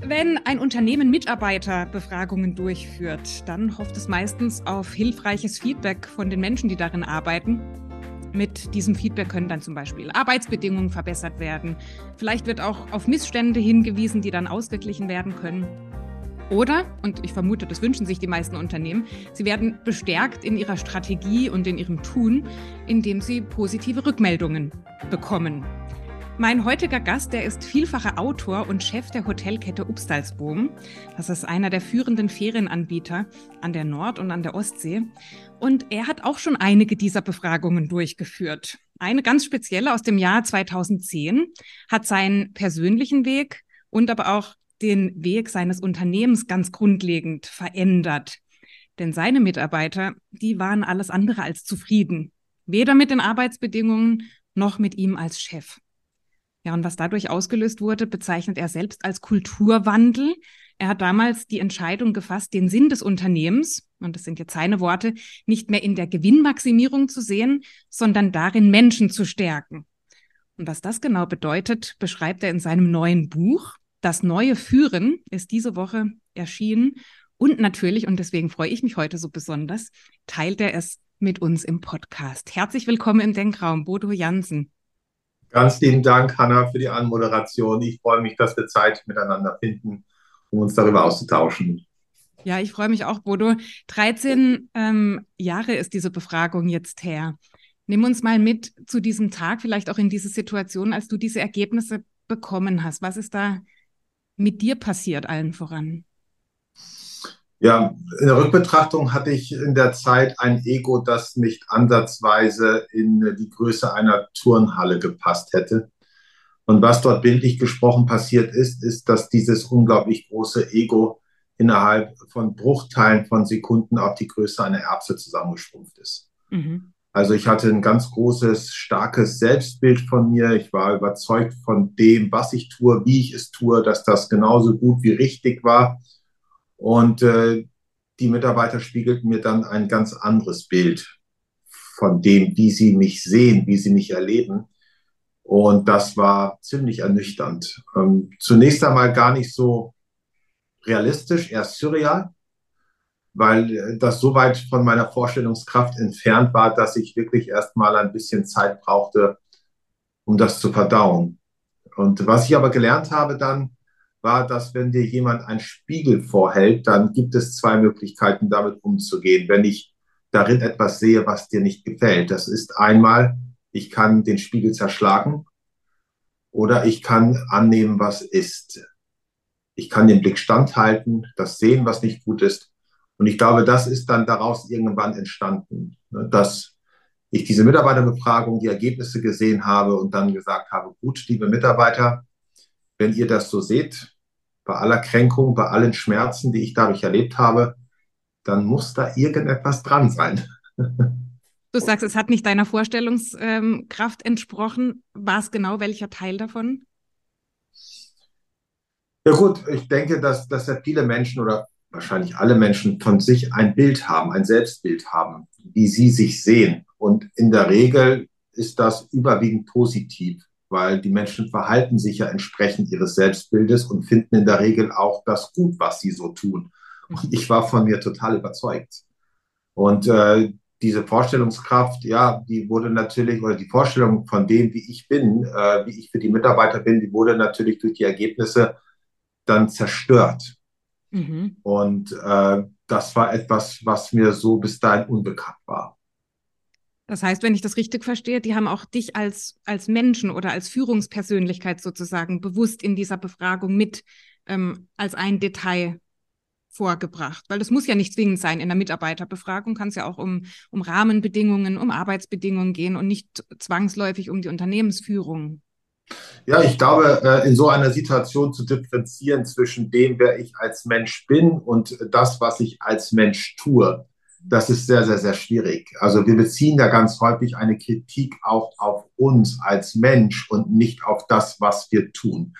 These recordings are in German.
Wenn ein Unternehmen Mitarbeiterbefragungen durchführt, dann hofft es meistens auf hilfreiches Feedback von den Menschen, die darin arbeiten. Mit diesem Feedback können dann zum Beispiel Arbeitsbedingungen verbessert werden. Vielleicht wird auch auf Missstände hingewiesen, die dann ausgeglichen werden können. Oder, und ich vermute, das wünschen sich die meisten Unternehmen, sie werden bestärkt in ihrer Strategie und in ihrem Tun, indem sie positive Rückmeldungen bekommen. Mein heutiger Gast, der ist vielfacher Autor und Chef der Hotelkette Upstalsboom. Das ist einer der führenden Ferienanbieter an der Nord- und an der Ostsee. Und er hat auch schon einige dieser Befragungen durchgeführt. Eine ganz spezielle aus dem Jahr 2010 hat seinen persönlichen Weg und aber auch den Weg seines Unternehmens ganz grundlegend verändert. Denn seine Mitarbeiter, die waren alles andere als zufrieden. Weder mit den Arbeitsbedingungen noch mit ihm als Chef. Ja, und was dadurch ausgelöst wurde, bezeichnet er selbst als Kulturwandel. Er hat damals die Entscheidung gefasst, den Sinn des Unternehmens, und das sind jetzt seine Worte, nicht mehr in der Gewinnmaximierung zu sehen, sondern darin, Menschen zu stärken. Und was das genau bedeutet, beschreibt er in seinem neuen Buch. Das neue Führen ist diese Woche erschienen. Und natürlich, und deswegen freue ich mich heute so besonders, teilt er es mit uns im Podcast. Herzlich willkommen im Denkraum, Bodo Jansen. Ganz lieben Dank, Hanna, für die Anmoderation. Ich freue mich, dass wir Zeit miteinander finden, um uns darüber auszutauschen. Ja, ich freue mich auch, Bodo. 13 ähm, Jahre ist diese Befragung jetzt her. Nimm uns mal mit zu diesem Tag, vielleicht auch in diese Situation, als du diese Ergebnisse bekommen hast. Was ist da mit dir passiert, allen voran? Ja, in der Rückbetrachtung hatte ich in der Zeit ein Ego, das nicht ansatzweise in die Größe einer Turnhalle gepasst hätte. Und was dort bildlich gesprochen passiert ist, ist, dass dieses unglaublich große Ego innerhalb von Bruchteilen von Sekunden auf die Größe einer Erbse zusammengeschrumpft ist. Mhm. Also ich hatte ein ganz großes, starkes Selbstbild von mir. Ich war überzeugt von dem, was ich tue, wie ich es tue, dass das genauso gut wie richtig war. Und äh, die Mitarbeiter spiegelten mir dann ein ganz anderes Bild von dem, wie sie mich sehen, wie sie mich erleben. Und das war ziemlich ernüchternd. Ähm, zunächst einmal gar nicht so realistisch, eher surreal, weil das so weit von meiner Vorstellungskraft entfernt war, dass ich wirklich erst mal ein bisschen Zeit brauchte, um das zu verdauen. Und was ich aber gelernt habe dann, war, dass wenn dir jemand einen Spiegel vorhält, dann gibt es zwei Möglichkeiten, damit umzugehen. Wenn ich darin etwas sehe, was dir nicht gefällt, das ist einmal, ich kann den Spiegel zerschlagen oder ich kann annehmen, was ist. Ich kann den Blick standhalten, das sehen, was nicht gut ist. Und ich glaube, das ist dann daraus irgendwann entstanden, ne, dass ich diese Mitarbeiterbefragung, die Ergebnisse gesehen habe und dann gesagt habe, gut, liebe Mitarbeiter, wenn ihr das so seht, bei aller Kränkung, bei allen Schmerzen, die ich dadurch erlebt habe, dann muss da irgendetwas dran sein. Du sagst, es hat nicht deiner Vorstellungskraft entsprochen. War es genau welcher Teil davon? Ja gut, ich denke, dass, dass ja viele Menschen oder wahrscheinlich alle Menschen von sich ein Bild haben, ein Selbstbild haben, wie sie sich sehen. Und in der Regel ist das überwiegend positiv weil die Menschen verhalten sich ja entsprechend ihres Selbstbildes und finden in der Regel auch das gut, was sie so tun. Und ich war von mir total überzeugt. Und äh, diese Vorstellungskraft, ja, die wurde natürlich, oder die Vorstellung von dem, wie ich bin, äh, wie ich für die Mitarbeiter bin, die wurde natürlich durch die Ergebnisse dann zerstört. Mhm. Und äh, das war etwas, was mir so bis dahin unbekannt war. Das heißt, wenn ich das richtig verstehe, die haben auch dich als, als Menschen oder als Führungspersönlichkeit sozusagen bewusst in dieser Befragung mit ähm, als ein Detail vorgebracht. Weil das muss ja nicht zwingend sein. In der Mitarbeiterbefragung kann es ja auch um, um Rahmenbedingungen, um Arbeitsbedingungen gehen und nicht zwangsläufig um die Unternehmensführung. Ja, ich glaube, äh, in so einer Situation zu differenzieren zwischen dem, wer ich als Mensch bin und das, was ich als Mensch tue, das ist sehr, sehr, sehr schwierig. Also wir beziehen da ganz häufig eine Kritik auch auf uns als Mensch und nicht auf das, was wir tun.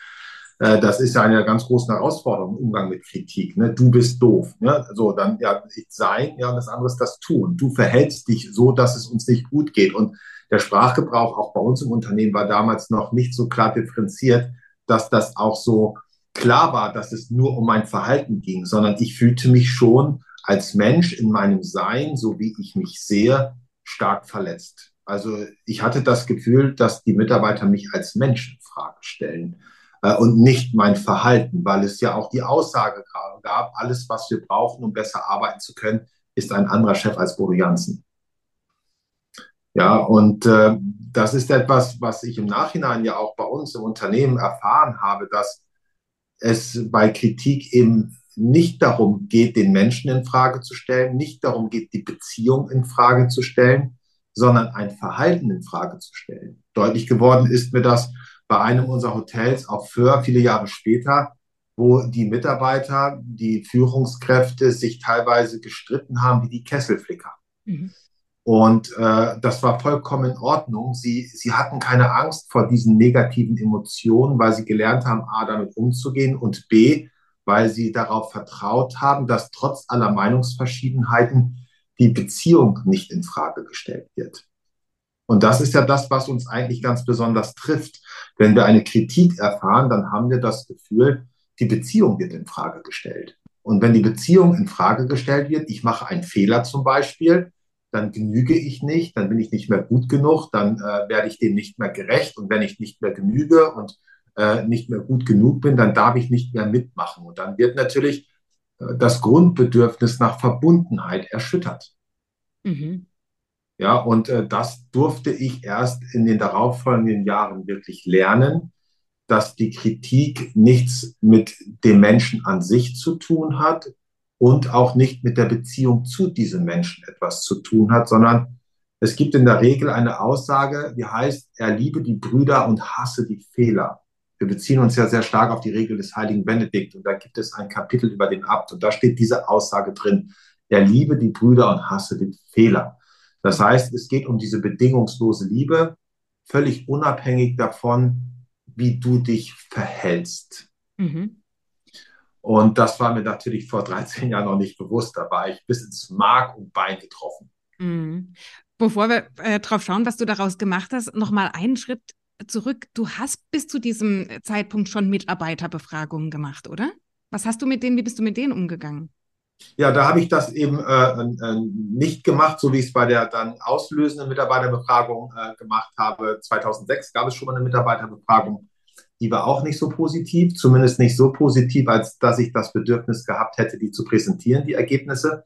Äh, das ist ja eine ganz große Herausforderung im Umgang mit Kritik. Ne? Du bist doof. Ne? So, dann ja, sein, ja, und das andere ist das Tun. Du verhältst dich so, dass es uns nicht gut geht. Und der Sprachgebrauch auch bei uns im Unternehmen war damals noch nicht so klar differenziert, dass das auch so klar war, dass es nur um mein Verhalten ging, sondern ich fühlte mich schon als Mensch in meinem Sein, so wie ich mich sehe, stark verletzt. Also ich hatte das Gefühl, dass die Mitarbeiter mich als Mensch in Frage stellen äh, und nicht mein Verhalten, weil es ja auch die Aussage gab, alles, was wir brauchen, um besser arbeiten zu können, ist ein anderer Chef als Bodo Jansen. Ja, und äh, das ist etwas, was ich im Nachhinein ja auch bei uns im Unternehmen erfahren habe, dass es bei Kritik eben nicht darum geht, den Menschen in Frage zu stellen, nicht darum geht, die Beziehung in Frage zu stellen, sondern ein Verhalten in Frage zu stellen. Deutlich geworden ist mir das bei einem unserer Hotels auch für viele Jahre später, wo die Mitarbeiter, die Führungskräfte sich teilweise gestritten haben wie die Kesselflicker. Mhm. Und äh, das war vollkommen in Ordnung. Sie, sie hatten keine Angst vor diesen negativen Emotionen, weil sie gelernt haben, A, damit umzugehen und B, weil sie darauf vertraut haben, dass trotz aller Meinungsverschiedenheiten die Beziehung nicht in Frage gestellt wird. Und das ist ja das, was uns eigentlich ganz besonders trifft. Wenn wir eine Kritik erfahren, dann haben wir das Gefühl, die Beziehung wird in Frage gestellt. Und wenn die Beziehung in Frage gestellt wird, ich mache einen Fehler zum Beispiel, dann genüge ich nicht, dann bin ich nicht mehr gut genug, dann äh, werde ich dem nicht mehr gerecht. Und wenn ich nicht mehr genüge und äh, nicht mehr gut genug bin, dann darf ich nicht mehr mitmachen. Und dann wird natürlich äh, das Grundbedürfnis nach Verbundenheit erschüttert. Mhm. Ja, und äh, das durfte ich erst in den darauffolgenden Jahren wirklich lernen, dass die Kritik nichts mit dem Menschen an sich zu tun hat, und auch nicht mit der Beziehung zu diesem Menschen etwas zu tun hat, sondern es gibt in der Regel eine Aussage, die heißt, er liebe die Brüder und hasse die Fehler. Wir beziehen uns ja sehr stark auf die Regel des heiligen Benedikt und da gibt es ein Kapitel über den Abt und da steht diese Aussage drin, er liebe die Brüder und hasse die Fehler. Das heißt, es geht um diese bedingungslose Liebe, völlig unabhängig davon, wie du dich verhältst. Mhm. Und das war mir natürlich vor 13 Jahren noch nicht bewusst. Da war ich bis ins Mark und Bein getroffen. Mhm. Bevor wir äh, drauf schauen, was du daraus gemacht hast, nochmal einen Schritt zurück. Du hast bis zu diesem Zeitpunkt schon Mitarbeiterbefragungen gemacht, oder? Was hast du mit denen, wie bist du mit denen umgegangen? Ja, da habe ich das eben äh, äh, nicht gemacht, so wie ich es bei der dann auslösenden Mitarbeiterbefragung äh, gemacht habe. 2006 gab es schon mal eine Mitarbeiterbefragung die war auch nicht so positiv, zumindest nicht so positiv, als dass ich das Bedürfnis gehabt hätte, die zu präsentieren, die Ergebnisse.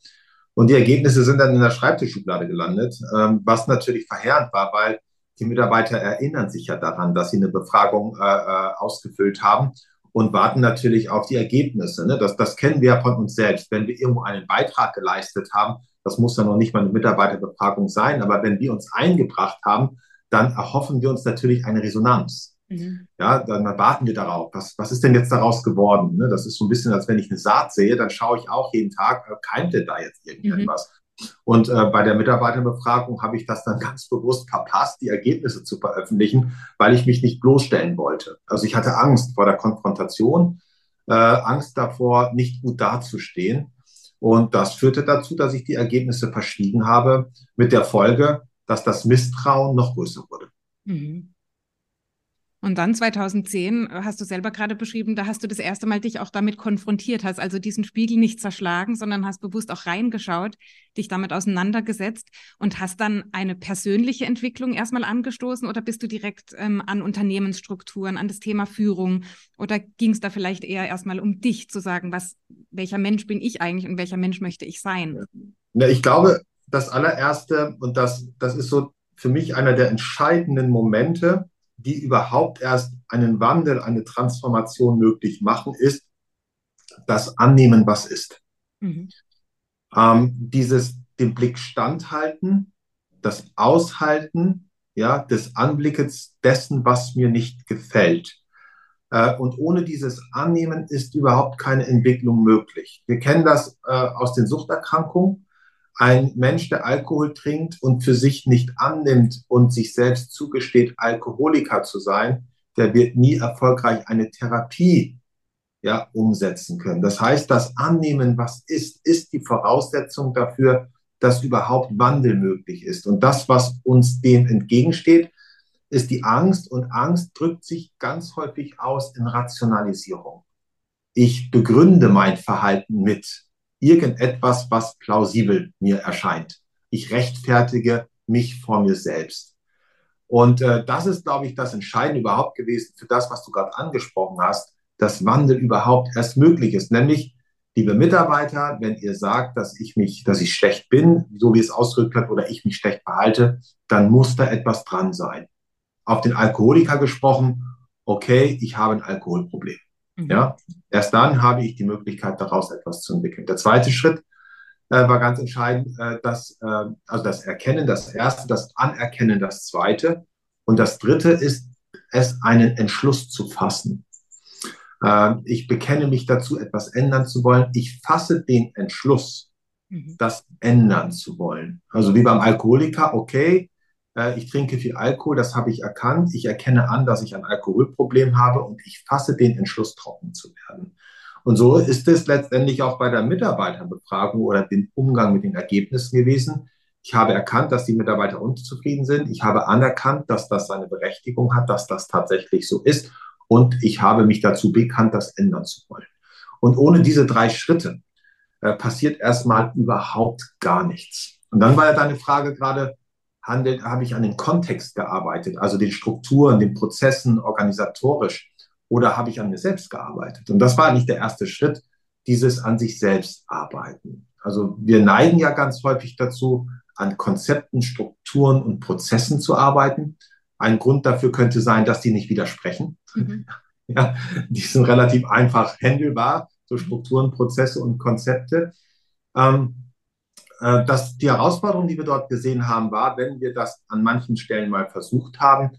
Und die Ergebnisse sind dann in der Schreibtischschublade gelandet, ähm, was natürlich verheerend war, weil die Mitarbeiter erinnern sich ja daran, dass sie eine Befragung äh, äh, ausgefüllt haben und warten natürlich auf die Ergebnisse. Ne? Das, das kennen wir ja von uns selbst. Wenn wir irgendwo einen Beitrag geleistet haben, das muss ja noch nicht mal eine Mitarbeiterbefragung sein, aber wenn wir uns eingebracht haben, dann erhoffen wir uns natürlich eine Resonanz. Mhm. Ja, dann, warten wir darauf. Was, was ist denn jetzt daraus geworden? Ne? Das ist so ein bisschen, als wenn ich eine Saat sehe, dann schaue ich auch jeden Tag, äh, keimt denn da jetzt irgendetwas? Mhm. Und äh, bei der Mitarbeiterbefragung habe ich das dann ganz bewusst verpasst, die Ergebnisse zu veröffentlichen, weil ich mich nicht bloßstellen wollte. Also ich hatte Angst vor der Konfrontation, äh, Angst davor, nicht gut dazustehen. Und das führte dazu, dass ich die Ergebnisse verschwiegen habe, mit der Folge, dass das Misstrauen noch größer wurde. Mhm. Und dann 2010 äh, hast du selber gerade beschrieben, da hast du das erste Mal dich auch damit konfrontiert, hast also diesen Spiegel nicht zerschlagen, sondern hast bewusst auch reingeschaut, dich damit auseinandergesetzt und hast dann eine persönliche Entwicklung erstmal angestoßen oder bist du direkt ähm, an Unternehmensstrukturen, an das Thema Führung oder ging es da vielleicht eher erstmal um dich zu sagen, was, welcher Mensch bin ich eigentlich und welcher Mensch möchte ich sein? Ja, ich glaube, das allererste und das, das ist so für mich einer der entscheidenden Momente, die überhaupt erst einen Wandel, eine Transformation möglich machen, ist das Annehmen, was ist. Mhm. Ähm, dieses den Blick standhalten, das Aushalten, ja, des Anblickes dessen, was mir nicht gefällt. Äh, und ohne dieses Annehmen ist überhaupt keine Entwicklung möglich. Wir kennen das äh, aus den Suchterkrankungen ein Mensch, der Alkohol trinkt und für sich nicht annimmt und sich selbst zugesteht, Alkoholiker zu sein, der wird nie erfolgreich eine Therapie ja, umsetzen können. Das heißt, das Annehmen, was ist, ist die Voraussetzung dafür, dass überhaupt Wandel möglich ist. Und das, was uns dem entgegensteht, ist die Angst. Und Angst drückt sich ganz häufig aus in Rationalisierung. Ich begründe mein Verhalten mit irgendetwas, was plausibel mir erscheint. Ich rechtfertige mich vor mir selbst. Und äh, das ist, glaube ich, das Entscheidende überhaupt gewesen für das, was du gerade angesprochen hast, dass Wandel überhaupt erst möglich ist. Nämlich, liebe Mitarbeiter, wenn ihr sagt, dass ich mich, dass ich schlecht bin, so wie es ausgedrückt hat, oder ich mich schlecht verhalte, dann muss da etwas dran sein. Auf den Alkoholiker gesprochen, okay, ich habe ein Alkoholproblem. Mhm. Ja, erst dann habe ich die Möglichkeit, daraus etwas zu entwickeln. Der zweite Schritt äh, war ganz entscheidend, äh, dass, äh, also das Erkennen, das erste, das Anerkennen, das zweite. Und das dritte ist, es einen Entschluss zu fassen. Äh, ich bekenne mich dazu, etwas ändern zu wollen. Ich fasse den Entschluss, mhm. das ändern zu wollen. Also wie beim Alkoholiker, okay, ich trinke viel Alkohol, das habe ich erkannt. Ich erkenne an, dass ich ein Alkoholproblem habe und ich fasse den Entschluss, trocken zu werden. Und so ist es letztendlich auch bei der Mitarbeiterbefragung oder dem Umgang mit den Ergebnissen gewesen. Ich habe erkannt, dass die Mitarbeiter unzufrieden sind. Ich habe anerkannt, dass das seine Berechtigung hat, dass das tatsächlich so ist. Und ich habe mich dazu bekannt, das ändern zu wollen. Und ohne diese drei Schritte äh, passiert erstmal überhaupt gar nichts. Und dann war ja deine Frage gerade, handelt, habe ich an den Kontext gearbeitet, also den Strukturen, den Prozessen, organisatorisch, oder habe ich an mir selbst gearbeitet? Und das war nicht der erste Schritt, dieses an sich selbst arbeiten. Also wir neigen ja ganz häufig dazu, an Konzepten, Strukturen und Prozessen zu arbeiten. Ein Grund dafür könnte sein, dass die nicht widersprechen. Mhm. Ja, die sind relativ einfach handelbar, so Strukturen, Prozesse und Konzepte. Ähm, äh, die Herausforderung, die wir dort gesehen haben, war, wenn wir das an manchen Stellen mal versucht haben,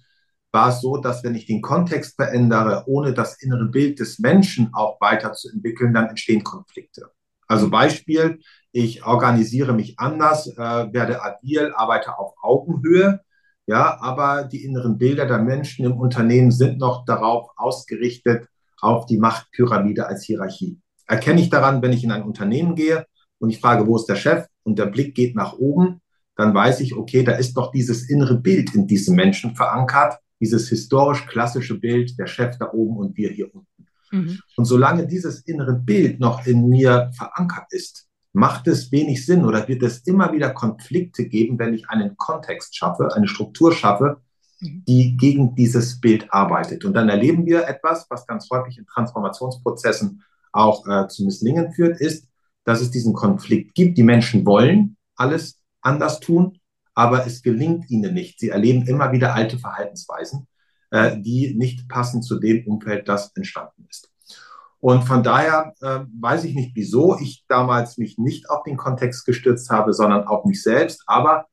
war es so, dass wenn ich den Kontext verändere, ohne das innere Bild des Menschen auch weiterzuentwickeln, dann entstehen Konflikte. Also Beispiel, ich organisiere mich anders, äh, werde agil, arbeite auf Augenhöhe, ja, aber die inneren Bilder der Menschen im Unternehmen sind noch darauf ausgerichtet, auf die Machtpyramide als Hierarchie. Erkenne ich daran, wenn ich in ein Unternehmen gehe und ich frage, wo ist der Chef und der Blick geht nach oben, dann weiß ich, okay, da ist doch dieses innere Bild in diesem Menschen verankert, dieses historisch klassische Bild, der Chef da oben und wir hier unten. Mhm. Und solange dieses innere Bild noch in mir verankert ist, macht es wenig Sinn oder wird es immer wieder Konflikte geben, wenn ich einen Kontext schaffe, eine Struktur schaffe, mhm. die gegen dieses Bild arbeitet. Und dann erleben wir etwas, was ganz häufig in Transformationsprozessen auch äh, zu Misslingen führt, ist, dass es diesen Konflikt gibt. Die Menschen wollen alles anders tun, aber es gelingt ihnen nicht. Sie erleben immer wieder alte Verhaltensweisen, äh, die nicht passen zu dem Umfeld, das entstanden ist. Und von daher äh, weiß ich nicht, wieso ich damals mich nicht auf den Kontext gestürzt habe, sondern auf mich selbst. Aber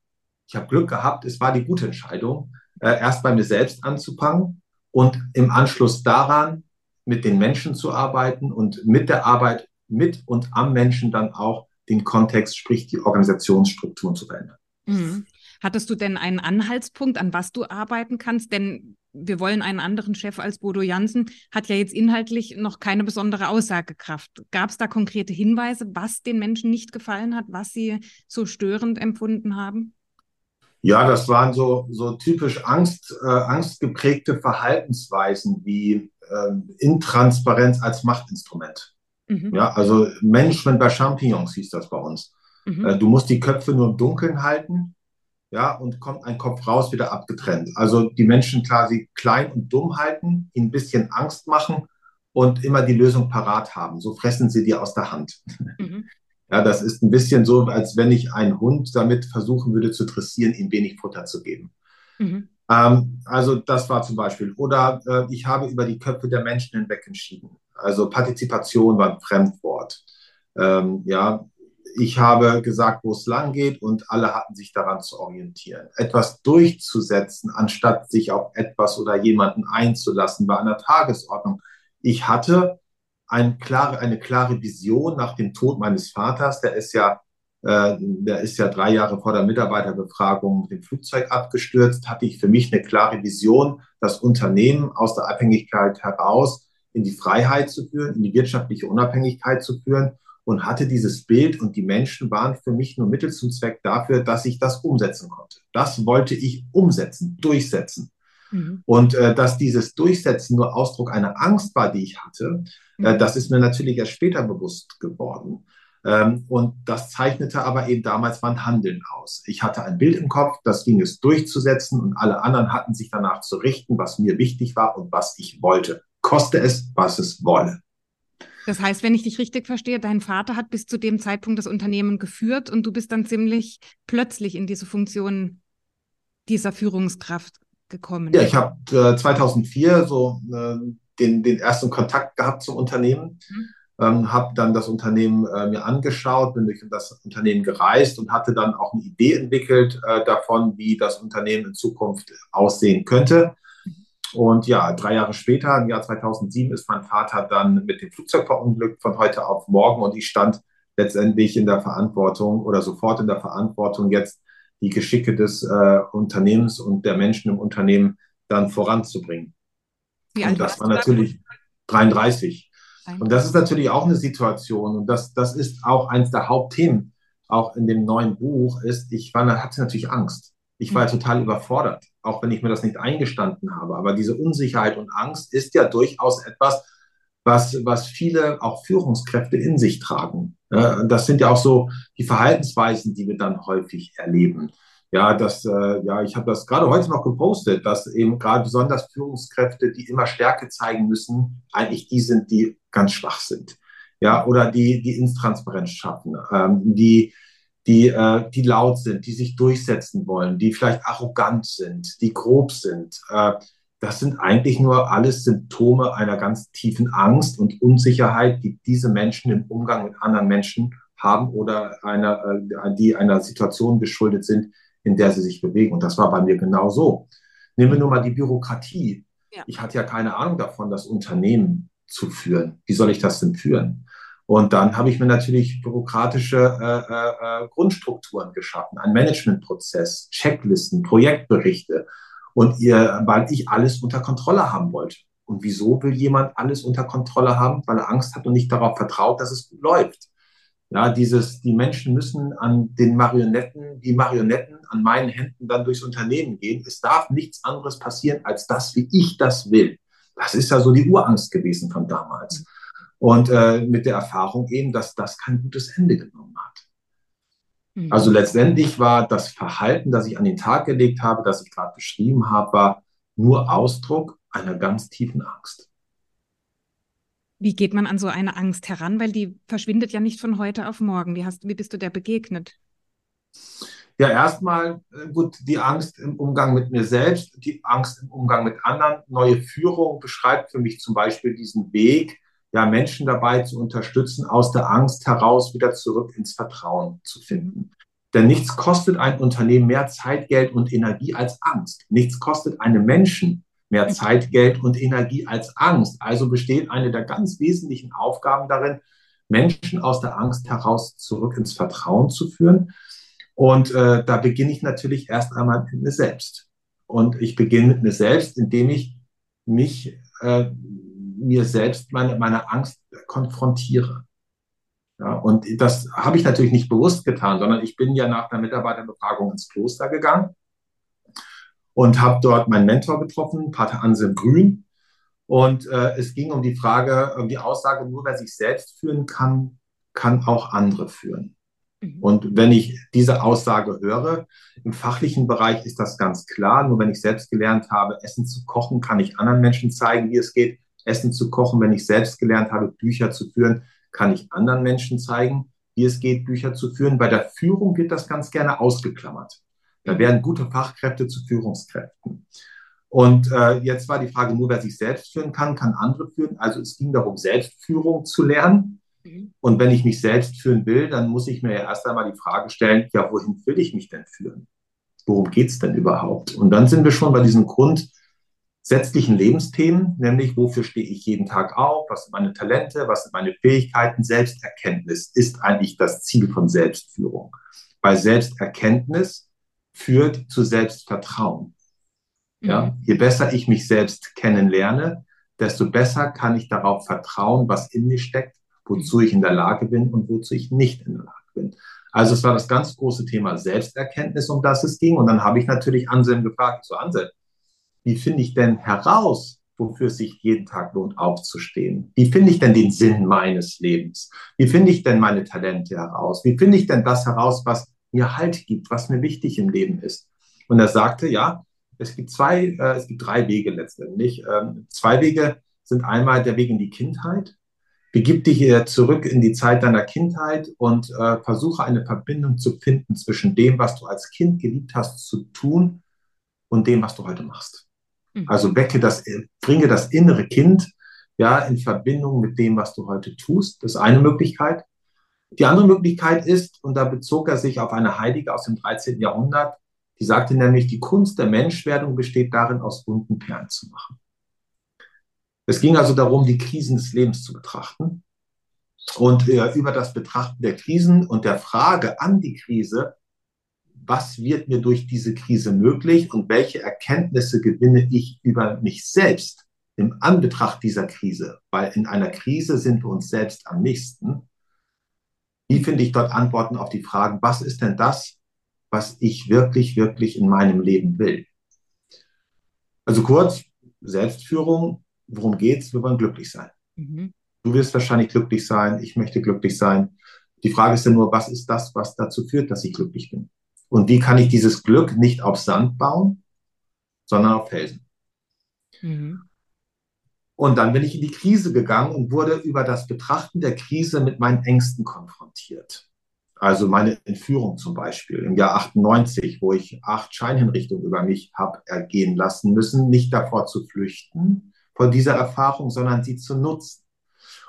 ich habe Glück gehabt, es war die gute Entscheidung, äh, erst bei mir selbst anzufangen und im Anschluss daran mit den Menschen zu arbeiten und mit der Arbeit mit und am Menschen dann auch den Kontext, sprich die Organisationsstrukturen zu verändern. Mhm. Hattest du denn einen Anhaltspunkt, an was du arbeiten kannst? Denn wir wollen einen anderen Chef als Bodo Jansen, hat ja jetzt inhaltlich noch keine besondere Aussagekraft. Gab es da konkrete Hinweise, was den Menschen nicht gefallen hat, was sie so störend empfunden haben? Ja, das waren so, so typisch Angst, äh, angstgeprägte Verhaltensweisen wie äh, Intransparenz als Machtinstrument. Mhm. Ja, also Management bei Champignons hieß das bei uns. Mhm. Äh, du musst die Köpfe nur im Dunkeln halten ja, und kommt ein Kopf raus, wieder abgetrennt. Also die Menschen quasi klein und dumm halten, ihnen ein bisschen Angst machen und immer die Lösung parat haben. So fressen sie dir aus der Hand. Mhm. Ja, das ist ein bisschen so, als wenn ich einen Hund damit versuchen würde zu dressieren, ihm wenig Futter zu geben. Mhm. Ähm, also das war zum Beispiel. Oder äh, ich habe über die Köpfe der Menschen hinweg entschieden. Also Partizipation war ein Fremdwort. Ähm, ja, ich habe gesagt, wo es lang geht und alle hatten sich daran zu orientieren. Etwas durchzusetzen, anstatt sich auf etwas oder jemanden einzulassen bei einer Tagesordnung. Ich hatte ein klare, eine klare Vision nach dem Tod meines Vaters. Der ist ja äh, der ist ja drei Jahre vor der Mitarbeiterbefragung mit dem Flugzeug abgestürzt, hatte ich für mich eine klare Vision, das Unternehmen aus der Abhängigkeit heraus in die Freiheit zu führen, in die wirtschaftliche Unabhängigkeit zu führen und hatte dieses Bild und die Menschen waren für mich nur Mittel zum Zweck dafür, dass ich das umsetzen konnte. Das wollte ich umsetzen, durchsetzen. Mhm. Und äh, dass dieses Durchsetzen nur Ausdruck einer Angst war, die ich hatte, äh, mhm. äh, das ist mir natürlich erst später bewusst geworden. Ähm, und das zeichnete aber eben damals mein Handeln aus. Ich hatte ein Bild im Kopf, das ging es durchzusetzen und alle anderen hatten sich danach zu richten, was mir wichtig war und was ich wollte. Koste es, was es wolle. Das heißt, wenn ich dich richtig verstehe, dein Vater hat bis zu dem Zeitpunkt das Unternehmen geführt und du bist dann ziemlich plötzlich in diese Funktion dieser Führungskraft gekommen. Ja, ich habe äh, 2004 so äh, den, den ersten Kontakt gehabt zum Unternehmen. Mhm ähm, habe dann das Unternehmen äh, mir angeschaut, bin durch das Unternehmen gereist und hatte dann auch eine Idee entwickelt äh, davon, wie das Unternehmen in Zukunft aussehen könnte. Und ja, drei Jahre später, im Jahr 2007, ist mein Vater dann mit dem Flugzeug verunglückt von heute auf morgen und ich stand letztendlich in der Verantwortung oder sofort in der Verantwortung, jetzt die Geschicke des äh, Unternehmens und der Menschen im Unternehmen dann voranzubringen. Wie und das war natürlich 33. Und das ist natürlich auch eine Situation und das, das ist auch eines der Hauptthemen, auch in dem neuen Buch, ist, ich war, hatte natürlich Angst. Ich war mhm. total überfordert, auch wenn ich mir das nicht eingestanden habe. Aber diese Unsicherheit und Angst ist ja durchaus etwas, was, was viele auch Führungskräfte in sich tragen. Das sind ja auch so die Verhaltensweisen, die wir dann häufig erleben. Ja, das, äh, ja, ich habe das gerade heute noch gepostet, dass eben gerade besonders Führungskräfte, die immer Stärke zeigen müssen, eigentlich die sind, die ganz schwach sind. Ja, oder die, die Intransparenz schaffen, ähm, die, die, äh, die laut sind, die sich durchsetzen wollen, die vielleicht arrogant sind, die grob sind. Äh, das sind eigentlich nur alles Symptome einer ganz tiefen Angst und Unsicherheit, die diese Menschen im Umgang mit anderen Menschen haben oder einer, äh, die einer Situation geschuldet sind, in der sie sich bewegen. Und das war bei mir genau so. Nehmen wir nur mal die Bürokratie. Ja. Ich hatte ja keine Ahnung davon, das Unternehmen zu führen. Wie soll ich das denn führen? Und dann habe ich mir natürlich bürokratische äh, äh, äh, Grundstrukturen geschaffen, einen Managementprozess, Checklisten, Projektberichte. Und ihr, weil ich alles unter Kontrolle haben wollte. Und wieso will jemand alles unter Kontrolle haben? Weil er Angst hat und nicht darauf vertraut, dass es gut läuft. Ja, dieses, die Menschen müssen an den Marionetten, die Marionetten an meinen Händen dann durchs Unternehmen gehen. Es darf nichts anderes passieren als das, wie ich das will. Das ist ja so die Urangst gewesen von damals. Und äh, mit der Erfahrung eben, dass das kein gutes Ende genommen hat. Mhm. Also letztendlich war das Verhalten, das ich an den Tag gelegt habe, das ich gerade beschrieben habe, war nur Ausdruck einer ganz tiefen Angst. Wie geht man an so eine Angst heran? Weil die verschwindet ja nicht von heute auf morgen. Wie, hast, wie bist du der begegnet? Ja, erstmal äh, gut, die Angst im Umgang mit mir selbst, die Angst im Umgang mit anderen. Neue Führung beschreibt für mich zum Beispiel diesen Weg, ja, Menschen dabei zu unterstützen, aus der Angst heraus wieder zurück ins Vertrauen zu finden. Denn nichts kostet ein Unternehmen mehr Zeit, Geld und Energie als Angst. Nichts kostet einem Menschen mehr Zeit, Geld und Energie als Angst. Also besteht eine der ganz wesentlichen Aufgaben darin, Menschen aus der Angst heraus zurück ins Vertrauen zu führen und äh, da beginne ich natürlich erst einmal mit mir selbst. Und ich beginne mit mir selbst, indem ich mich, äh, mir selbst meine, meine Angst konfrontiere. Ja, und das habe ich natürlich nicht bewusst getan, sondern ich bin ja nach der Mitarbeiterbefragung ins Kloster gegangen und habe dort meinen Mentor getroffen, Pater Anselm Grün. Und äh, es ging um die Frage, um die Aussage, nur wer sich selbst führen kann, kann auch andere führen. Mhm. Und wenn ich diese Aussage höre, im fachlichen Bereich ist das ganz klar. Nur wenn ich selbst gelernt habe, Essen zu kochen, kann ich anderen Menschen zeigen, wie es geht, Essen zu kochen. Wenn ich selbst gelernt habe, Bücher zu führen, kann ich anderen Menschen zeigen, wie es geht, Bücher zu führen. Bei der Führung wird das ganz gerne ausgeklammert. Da werden gute Fachkräfte zu Führungskräften. Und äh, jetzt war die Frage, nur wer sich selbst führen kann, kann andere führen. Also es ging darum, Selbstführung zu lernen. Mhm. Und wenn ich mich selbst führen will, dann muss ich mir ja erst einmal die Frage stellen, ja, wohin will ich mich denn führen? Worum geht es denn überhaupt? Und dann sind wir schon bei diesem Grund, gesetzlichen Lebensthemen, nämlich wofür stehe ich jeden Tag auf, was sind meine Talente, was sind meine Fähigkeiten. Selbsterkenntnis ist eigentlich das Ziel von Selbstführung. Weil Selbsterkenntnis führt zu Selbstvertrauen. Ja, mhm. je besser ich mich selbst kennenlerne, desto besser kann ich darauf vertrauen, was in mir steckt, wozu ich in der Lage bin und wozu ich nicht in der Lage bin. Also es war das ganz große Thema Selbsterkenntnis, um das es ging. Und dann habe ich natürlich Anselm gefragt, so Anselm, wie finde ich denn heraus, wofür es sich jeden Tag lohnt, aufzustehen? Wie finde ich denn den Sinn meines Lebens? Wie finde ich denn meine Talente heraus? Wie finde ich denn das heraus, was mir Halt gibt, was mir wichtig im Leben ist? Und er sagte, ja, es gibt zwei, äh, es gibt drei Wege letztendlich. Ähm, zwei Wege sind einmal der Weg in die Kindheit. Begib dich hier zurück in die Zeit deiner Kindheit und äh, versuche eine Verbindung zu finden zwischen dem, was du als Kind geliebt hast zu tun und dem, was du heute machst. Mhm. Also wecke das, bringe das innere Kind ja in Verbindung mit dem, was du heute tust. Das ist eine Möglichkeit. Die andere Möglichkeit ist, und da bezog er sich auf eine Heilige aus dem 13. Jahrhundert, die sagte nämlich, die Kunst der Menschwerdung besteht darin, aus bunten Perlen zu machen. Es ging also darum, die Krisen des Lebens zu betrachten. Und äh, über das Betrachten der Krisen und der Frage an die Krise was wird mir durch diese Krise möglich und welche Erkenntnisse gewinne ich über mich selbst im Anbetracht dieser Krise, weil in einer Krise sind wir uns selbst am nächsten. Wie finde ich dort Antworten auf die Fragen, was ist denn das, was ich wirklich, wirklich in meinem Leben will? Also kurz, Selbstführung, worum geht's? Wir wollen glücklich sein. Mhm. Du wirst wahrscheinlich glücklich sein, ich möchte glücklich sein. Die Frage ist ja nur, was ist das, was dazu führt, dass ich glücklich bin? Und wie kann ich dieses Glück nicht auf Sand bauen, sondern auf Felsen? Mhm. Und dann bin ich in die Krise gegangen und wurde über das Betrachten der Krise mit meinen Ängsten konfrontiert. Also meine Entführung zum Beispiel im Jahr 98, wo ich acht Scheinhinrichtungen über mich habe ergehen lassen müssen, nicht davor zu flüchten vor dieser Erfahrung, sondern sie zu nutzen.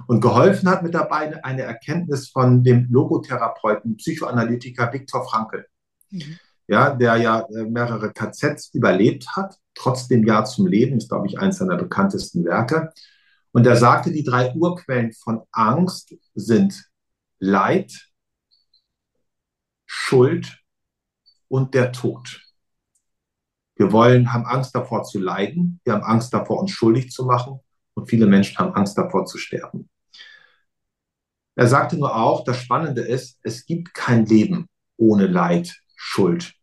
Und geholfen hat mit dabei eine Erkenntnis von dem Logotherapeuten, Psychoanalytiker Viktor Frankl. Mhm. Ja, der ja äh, mehrere KZs überlebt hat, trotzdem Ja zum Leben, ist, glaube ich, eines seiner bekanntesten Werke. Und er sagte, die drei Urquellen von Angst sind Leid, Schuld und der Tod. Wir wollen, haben Angst davor zu leiden, wir haben Angst davor, uns schuldig zu machen und viele Menschen haben Angst davor zu sterben. Er sagte nur auch, das Spannende ist, es gibt kein Leben ohne Leid, Schuld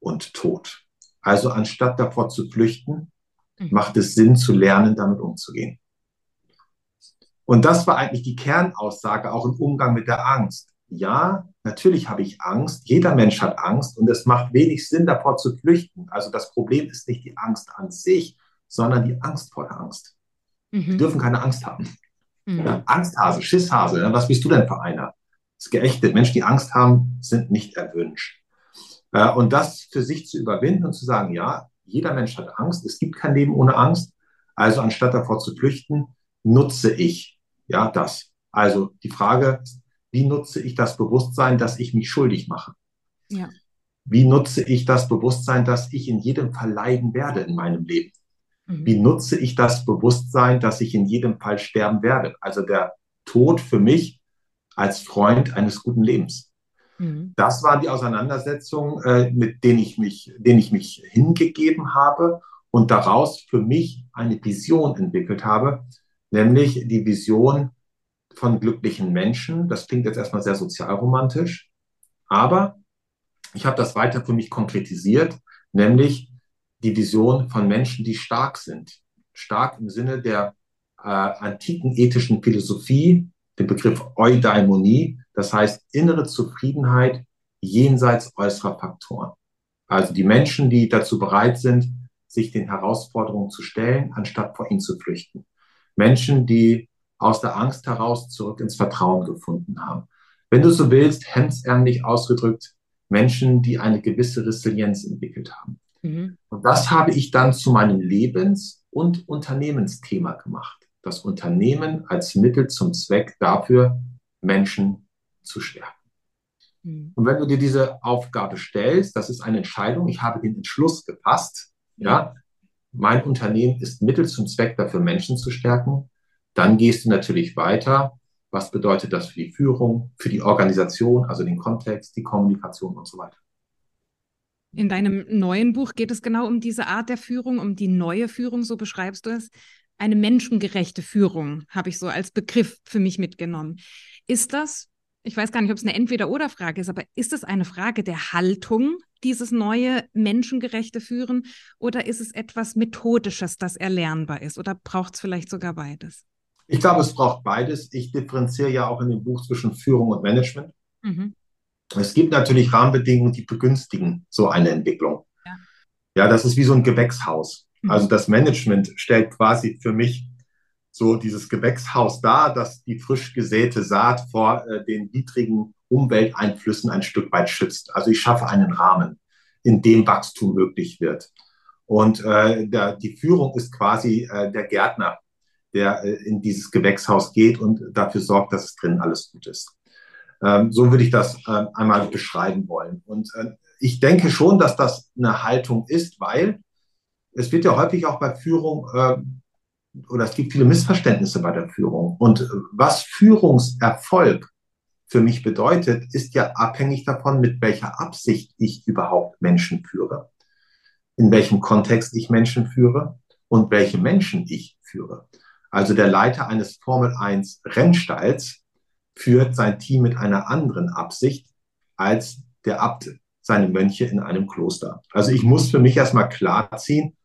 und Tod. Also anstatt davor zu flüchten, mhm. macht es Sinn zu lernen, damit umzugehen. Und das war eigentlich die Kernaussage auch im Umgang mit der Angst. Ja, natürlich habe ich Angst. Jeder Mensch hat Angst und es macht wenig Sinn, davor zu flüchten. Also das Problem ist nicht die Angst an sich, sondern die Angst vor der Angst. Mhm. Wir dürfen keine Angst haben. Mhm. Ja, Angsthase, Schisshase, was bist du denn für einer? Das ist geächtet. Menschen, die Angst haben, sind nicht erwünscht. Und das für sich zu überwinden und zu sagen, ja, jeder Mensch hat Angst, es gibt kein Leben ohne Angst. Also anstatt davor zu flüchten, nutze ich ja das. Also die Frage, wie nutze ich das Bewusstsein, dass ich mich schuldig mache? Ja. Wie nutze ich das Bewusstsein, dass ich in jedem Fall leiden werde in meinem Leben? Mhm. Wie nutze ich das Bewusstsein, dass ich in jedem Fall sterben werde? Also der Tod für mich als Freund eines guten Lebens. Mhm. Das waren die Auseinandersetzungen, äh, mit denen ich mich, denen ich mich hingegeben habe und daraus für mich eine Vision entwickelt habe, nämlich die Vision von glücklichen Menschen. Das klingt jetzt erstmal sehr sozialromantisch, aber ich habe das weiter für mich konkretisiert, nämlich die Vision von Menschen, die stark sind. Stark im Sinne der äh, antiken ethischen Philosophie, den Begriff Eudaimonie, das heißt innere Zufriedenheit jenseits äußerer Faktoren. Also die Menschen, die dazu bereit sind, sich den Herausforderungen zu stellen, anstatt vor ihnen zu flüchten. Menschen, die aus der Angst heraus zurück ins Vertrauen gefunden haben. Wenn du so willst, hemdsärmlich ausgedrückt, Menschen, die eine gewisse Resilienz entwickelt haben. Mhm. Und das habe ich dann zu meinem Lebens- und Unternehmensthema gemacht das Unternehmen als Mittel zum Zweck dafür, Menschen zu stärken. Mhm. Und wenn du dir diese Aufgabe stellst, das ist eine Entscheidung, ich habe den Entschluss gefasst, ja, mein Unternehmen ist Mittel zum Zweck dafür, Menschen zu stärken. Dann gehst du natürlich weiter. Was bedeutet das für die Führung, für die Organisation, also den Kontext, die Kommunikation und so weiter? In deinem neuen Buch geht es genau um diese Art der Führung, um die neue Führung, so beschreibst du es. Eine menschengerechte Führung habe ich so als Begriff für mich mitgenommen. Ist das, ich weiß gar nicht, ob es eine Entweder-Oder-Frage ist, aber ist es eine Frage der Haltung, dieses neue menschengerechte Führen, oder ist es etwas Methodisches, das erlernbar ist? Oder braucht es vielleicht sogar beides? Ich glaube, es braucht beides. Ich differenziere ja auch in dem Buch zwischen Führung und Management. Mhm. Es gibt natürlich Rahmenbedingungen, die begünstigen so eine Entwicklung. Ja, ja das ist wie so ein Gewächshaus. Mhm. Also das Management stellt quasi für mich so dieses Gewächshaus dar, das die frisch gesäte Saat vor äh, den widrigen Umwelteinflüssen ein Stück weit schützt. Also ich schaffe einen Rahmen, in dem Wachstum möglich wird. Und äh, der, die Führung ist quasi äh, der Gärtner, der äh, in dieses Gewächshaus geht und dafür sorgt, dass es drin alles gut ist. Ähm, so würde ich das äh, einmal beschreiben wollen. Und äh, ich denke schon, dass das eine Haltung ist, weil es wird ja häufig auch bei Führung äh, oder es gibt viele Missverständnisse bei der Führung. Und äh, was Führungserfolg für mich bedeutet, ist ja abhängig davon, mit welcher Absicht ich überhaupt Menschen führe, in welchem Kontext ich Menschen führe und welche Menschen ich führe. Also der Leiter eines Formel 1 Rennstalls führt sein Team mit einer anderen Absicht als der Abt seine Mönche in einem Kloster. Also ich muss für mich erstmal klarziehen,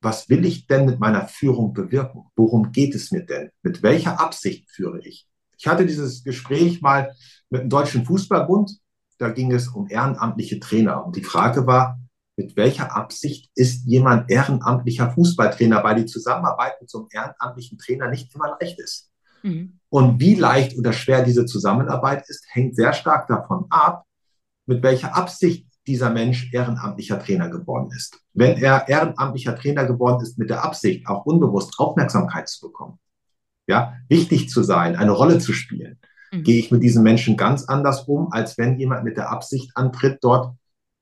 was will ich denn mit meiner Führung bewirken? Worum geht es mir denn? Mit welcher Absicht führe ich? Ich hatte dieses Gespräch mal mit dem Deutschen Fußballbund. Da ging es um ehrenamtliche Trainer. Und die Frage war, mit welcher Absicht ist jemand ehrenamtlicher Fußballtrainer, weil die Zusammenarbeit mit so einem ehrenamtlichen Trainer nicht immer leicht ist. Mhm. Und wie leicht oder schwer diese Zusammenarbeit ist, hängt sehr stark davon ab, mit welcher Absicht dieser Mensch ehrenamtlicher Trainer geworden ist. Wenn er ehrenamtlicher Trainer geworden ist mit der Absicht, auch unbewusst Aufmerksamkeit zu bekommen, ja, wichtig zu sein, eine Rolle zu spielen, mhm. gehe ich mit diesen Menschen ganz anders um, als wenn jemand mit der Absicht antritt, dort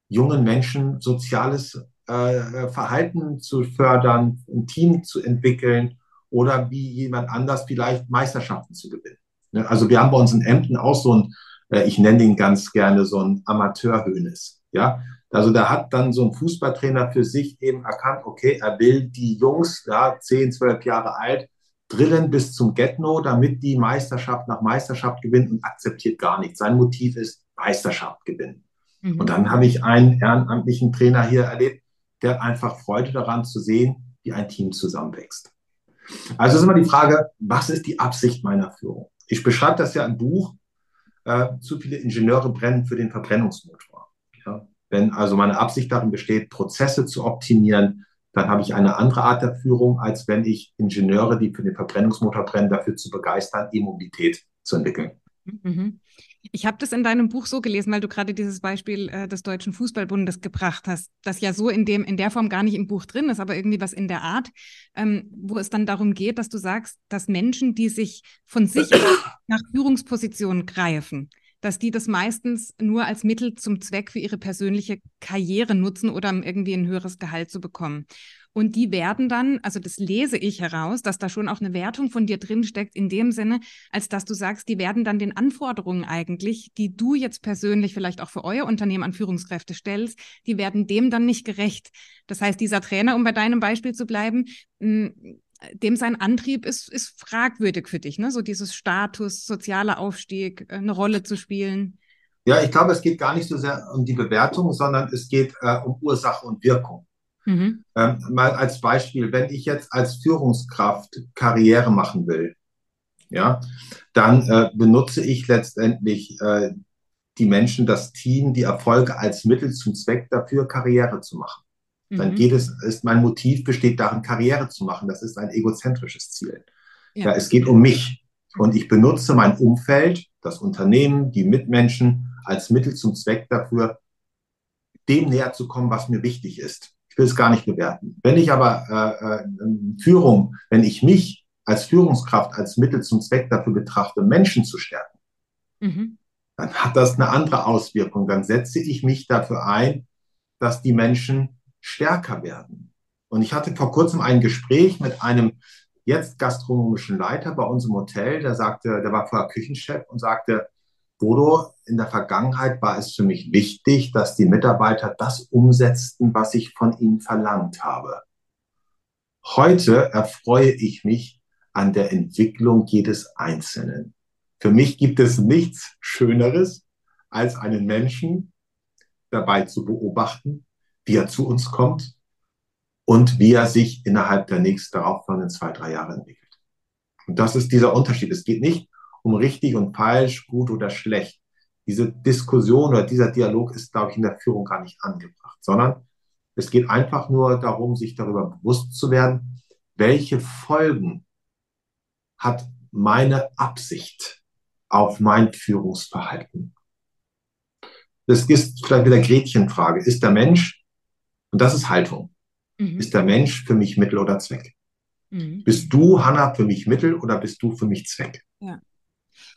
jungen Menschen soziales äh, Verhalten zu fördern, ein Team zu entwickeln oder wie jemand anders vielleicht Meisterschaften zu gewinnen. Ne, also wir haben bei uns in Emden auch so ein, äh, ich nenne ihn ganz gerne so ein Amateurhöhnes. Ja, also da hat dann so ein Fußballtrainer für sich eben erkannt, okay, er will die Jungs, ja, 10, 12 Jahre alt, drillen bis zum Get-No, damit die Meisterschaft nach Meisterschaft gewinnen und akzeptiert gar nichts. Sein Motiv ist Meisterschaft gewinnen. Mhm. Und dann habe ich einen ehrenamtlichen Trainer hier erlebt, der hat einfach Freude daran zu sehen, wie ein Team zusammenwächst. Also ist immer die Frage, was ist die Absicht meiner Führung? Ich beschreibe das ja im Buch. Äh, zu viele Ingenieure brennen für den Verbrennungsmotor. Wenn also meine Absicht darin besteht, Prozesse zu optimieren, dann habe ich eine andere Art der Führung, als wenn ich Ingenieure, die für den Verbrennungsmotor brennen, dafür zu begeistern, E-Mobilität zu entwickeln. Mhm. Ich habe das in deinem Buch so gelesen, weil du gerade dieses Beispiel äh, des Deutschen Fußballbundes gebracht hast, das ja so in, dem, in der Form gar nicht im Buch drin ist, aber irgendwie was in der Art, ähm, wo es dann darum geht, dass du sagst, dass Menschen, die sich von sich nach Führungspositionen greifen, dass die das meistens nur als Mittel zum Zweck für ihre persönliche Karriere nutzen oder um irgendwie ein höheres Gehalt zu bekommen. Und die werden dann, also das lese ich heraus, dass da schon auch eine Wertung von dir drin steckt, in dem Sinne, als dass du sagst, die werden dann den Anforderungen eigentlich, die du jetzt persönlich vielleicht auch für euer Unternehmen an Führungskräfte stellst, die werden dem dann nicht gerecht. Das heißt, dieser Trainer, um bei deinem Beispiel zu bleiben, dem sein Antrieb ist, ist fragwürdig für dich, ne? So dieses Status, sozialer Aufstieg, äh, eine Rolle zu spielen. Ja, ich glaube, es geht gar nicht so sehr um die Bewertung, sondern es geht äh, um Ursache und Wirkung. Mhm. Ähm, mal als Beispiel, wenn ich jetzt als Führungskraft Karriere machen will, ja, dann äh, benutze ich letztendlich äh, die Menschen, das Team, die Erfolge als Mittel zum Zweck dafür, Karriere zu machen. Mhm. Dann geht es, ist mein Motiv besteht darin, Karriere zu machen. Das ist ein egozentrisches Ziel. Ja, ja es geht um mich. Und ich benutze mein Umfeld, das Unternehmen, die Mitmenschen als Mittel zum Zweck dafür, dem näher zu kommen, was mir wichtig ist. Ich will es gar nicht bewerten. Wenn ich aber äh, äh, Führung, wenn ich mich als Führungskraft als Mittel zum Zweck dafür betrachte, Menschen zu stärken, mhm. dann hat das eine andere Auswirkung. Dann setze ich mich dafür ein, dass die Menschen stärker werden. Und ich hatte vor kurzem ein Gespräch mit einem jetzt gastronomischen Leiter bei uns im Hotel, der sagte, der war vorher Küchenchef und sagte, Bodo, in der Vergangenheit war es für mich wichtig, dass die Mitarbeiter das umsetzten, was ich von ihnen verlangt habe. Heute erfreue ich mich an der Entwicklung jedes Einzelnen. Für mich gibt es nichts Schöneres, als einen Menschen dabei zu beobachten, wie er zu uns kommt und wie er sich innerhalb der nächsten darauffolgenden zwei, drei Jahre entwickelt. Und das ist dieser Unterschied. Es geht nicht um richtig und falsch, gut oder schlecht. Diese Diskussion oder dieser Dialog ist, glaube ich, in der Führung gar nicht angebracht, sondern es geht einfach nur darum, sich darüber bewusst zu werden, welche Folgen hat meine Absicht auf mein Führungsverhalten. Das ist vielleicht wieder Gretchenfrage. Ist der Mensch, und das ist Haltung, mhm. ist der Mensch für mich Mittel oder Zweck? Mhm. Bist du, Hanna, für mich Mittel oder bist du für mich Zweck? Ja.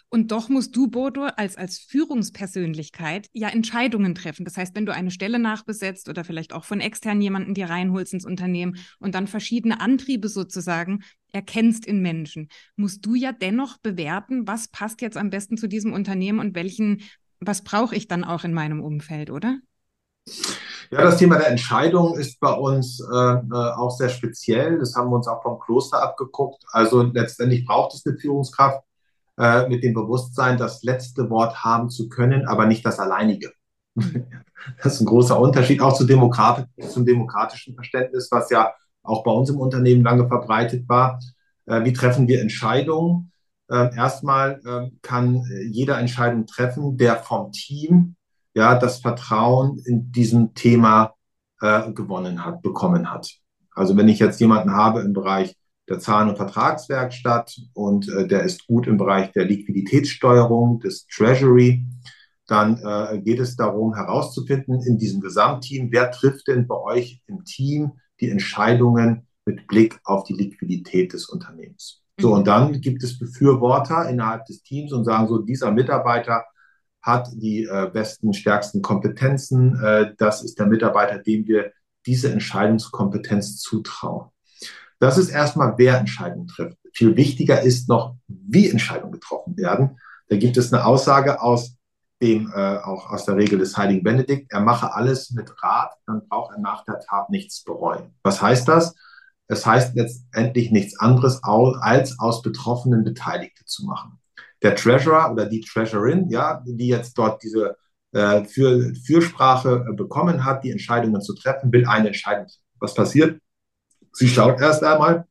Und doch musst du, Bodo, als, als Führungspersönlichkeit ja Entscheidungen treffen. Das heißt, wenn du eine Stelle nachbesetzt oder vielleicht auch von extern jemanden dir reinholst ins Unternehmen und dann verschiedene Antriebe sozusagen erkennst in Menschen, musst du ja dennoch bewerten, was passt jetzt am besten zu diesem Unternehmen und welchen, was brauche ich dann auch in meinem Umfeld, oder? Ja, das Thema der Entscheidung ist bei uns äh, äh, auch sehr speziell. Das haben wir uns auch vom Kloster abgeguckt. Also letztendlich braucht es eine Führungskraft äh, mit dem Bewusstsein, das letzte Wort haben zu können, aber nicht das alleinige. Das ist ein großer Unterschied auch zu Demokrat zum demokratischen Verständnis, was ja auch bei uns im Unternehmen lange verbreitet war. Äh, wie treffen wir Entscheidungen? Äh, erstmal äh, kann jeder Entscheidung treffen, der vom Team ja das Vertrauen in diesem Thema äh, gewonnen hat, bekommen hat. Also wenn ich jetzt jemanden habe im Bereich der Zahlen- und Vertragswerkstatt und äh, der ist gut im Bereich der Liquiditätssteuerung, des Treasury, dann äh, geht es darum herauszufinden in diesem Gesamtteam, wer trifft denn bei euch im Team die Entscheidungen mit Blick auf die Liquidität des Unternehmens. So, und dann gibt es Befürworter innerhalb des Teams und sagen so, dieser Mitarbeiter hat die äh, besten, stärksten Kompetenzen. Äh, das ist der Mitarbeiter, dem wir diese Entscheidungskompetenz zutrauen. Das ist erstmal, wer Entscheidungen trifft. Viel wichtiger ist noch, wie Entscheidungen getroffen werden. Da gibt es eine Aussage aus dem, äh, auch aus der Regel des Heiligen Benedikt. Er mache alles mit Rat, dann braucht er nach der Tat nichts bereuen. Was heißt das? Es heißt letztendlich nichts anderes, als aus Betroffenen Beteiligte zu machen. Der Treasurer oder die Treasurerin, ja, die jetzt dort diese äh, für, Fürsprache äh, bekommen hat, die Entscheidungen zu treffen, will eine Entscheidung. Was passiert? Sie schaut erst einmal,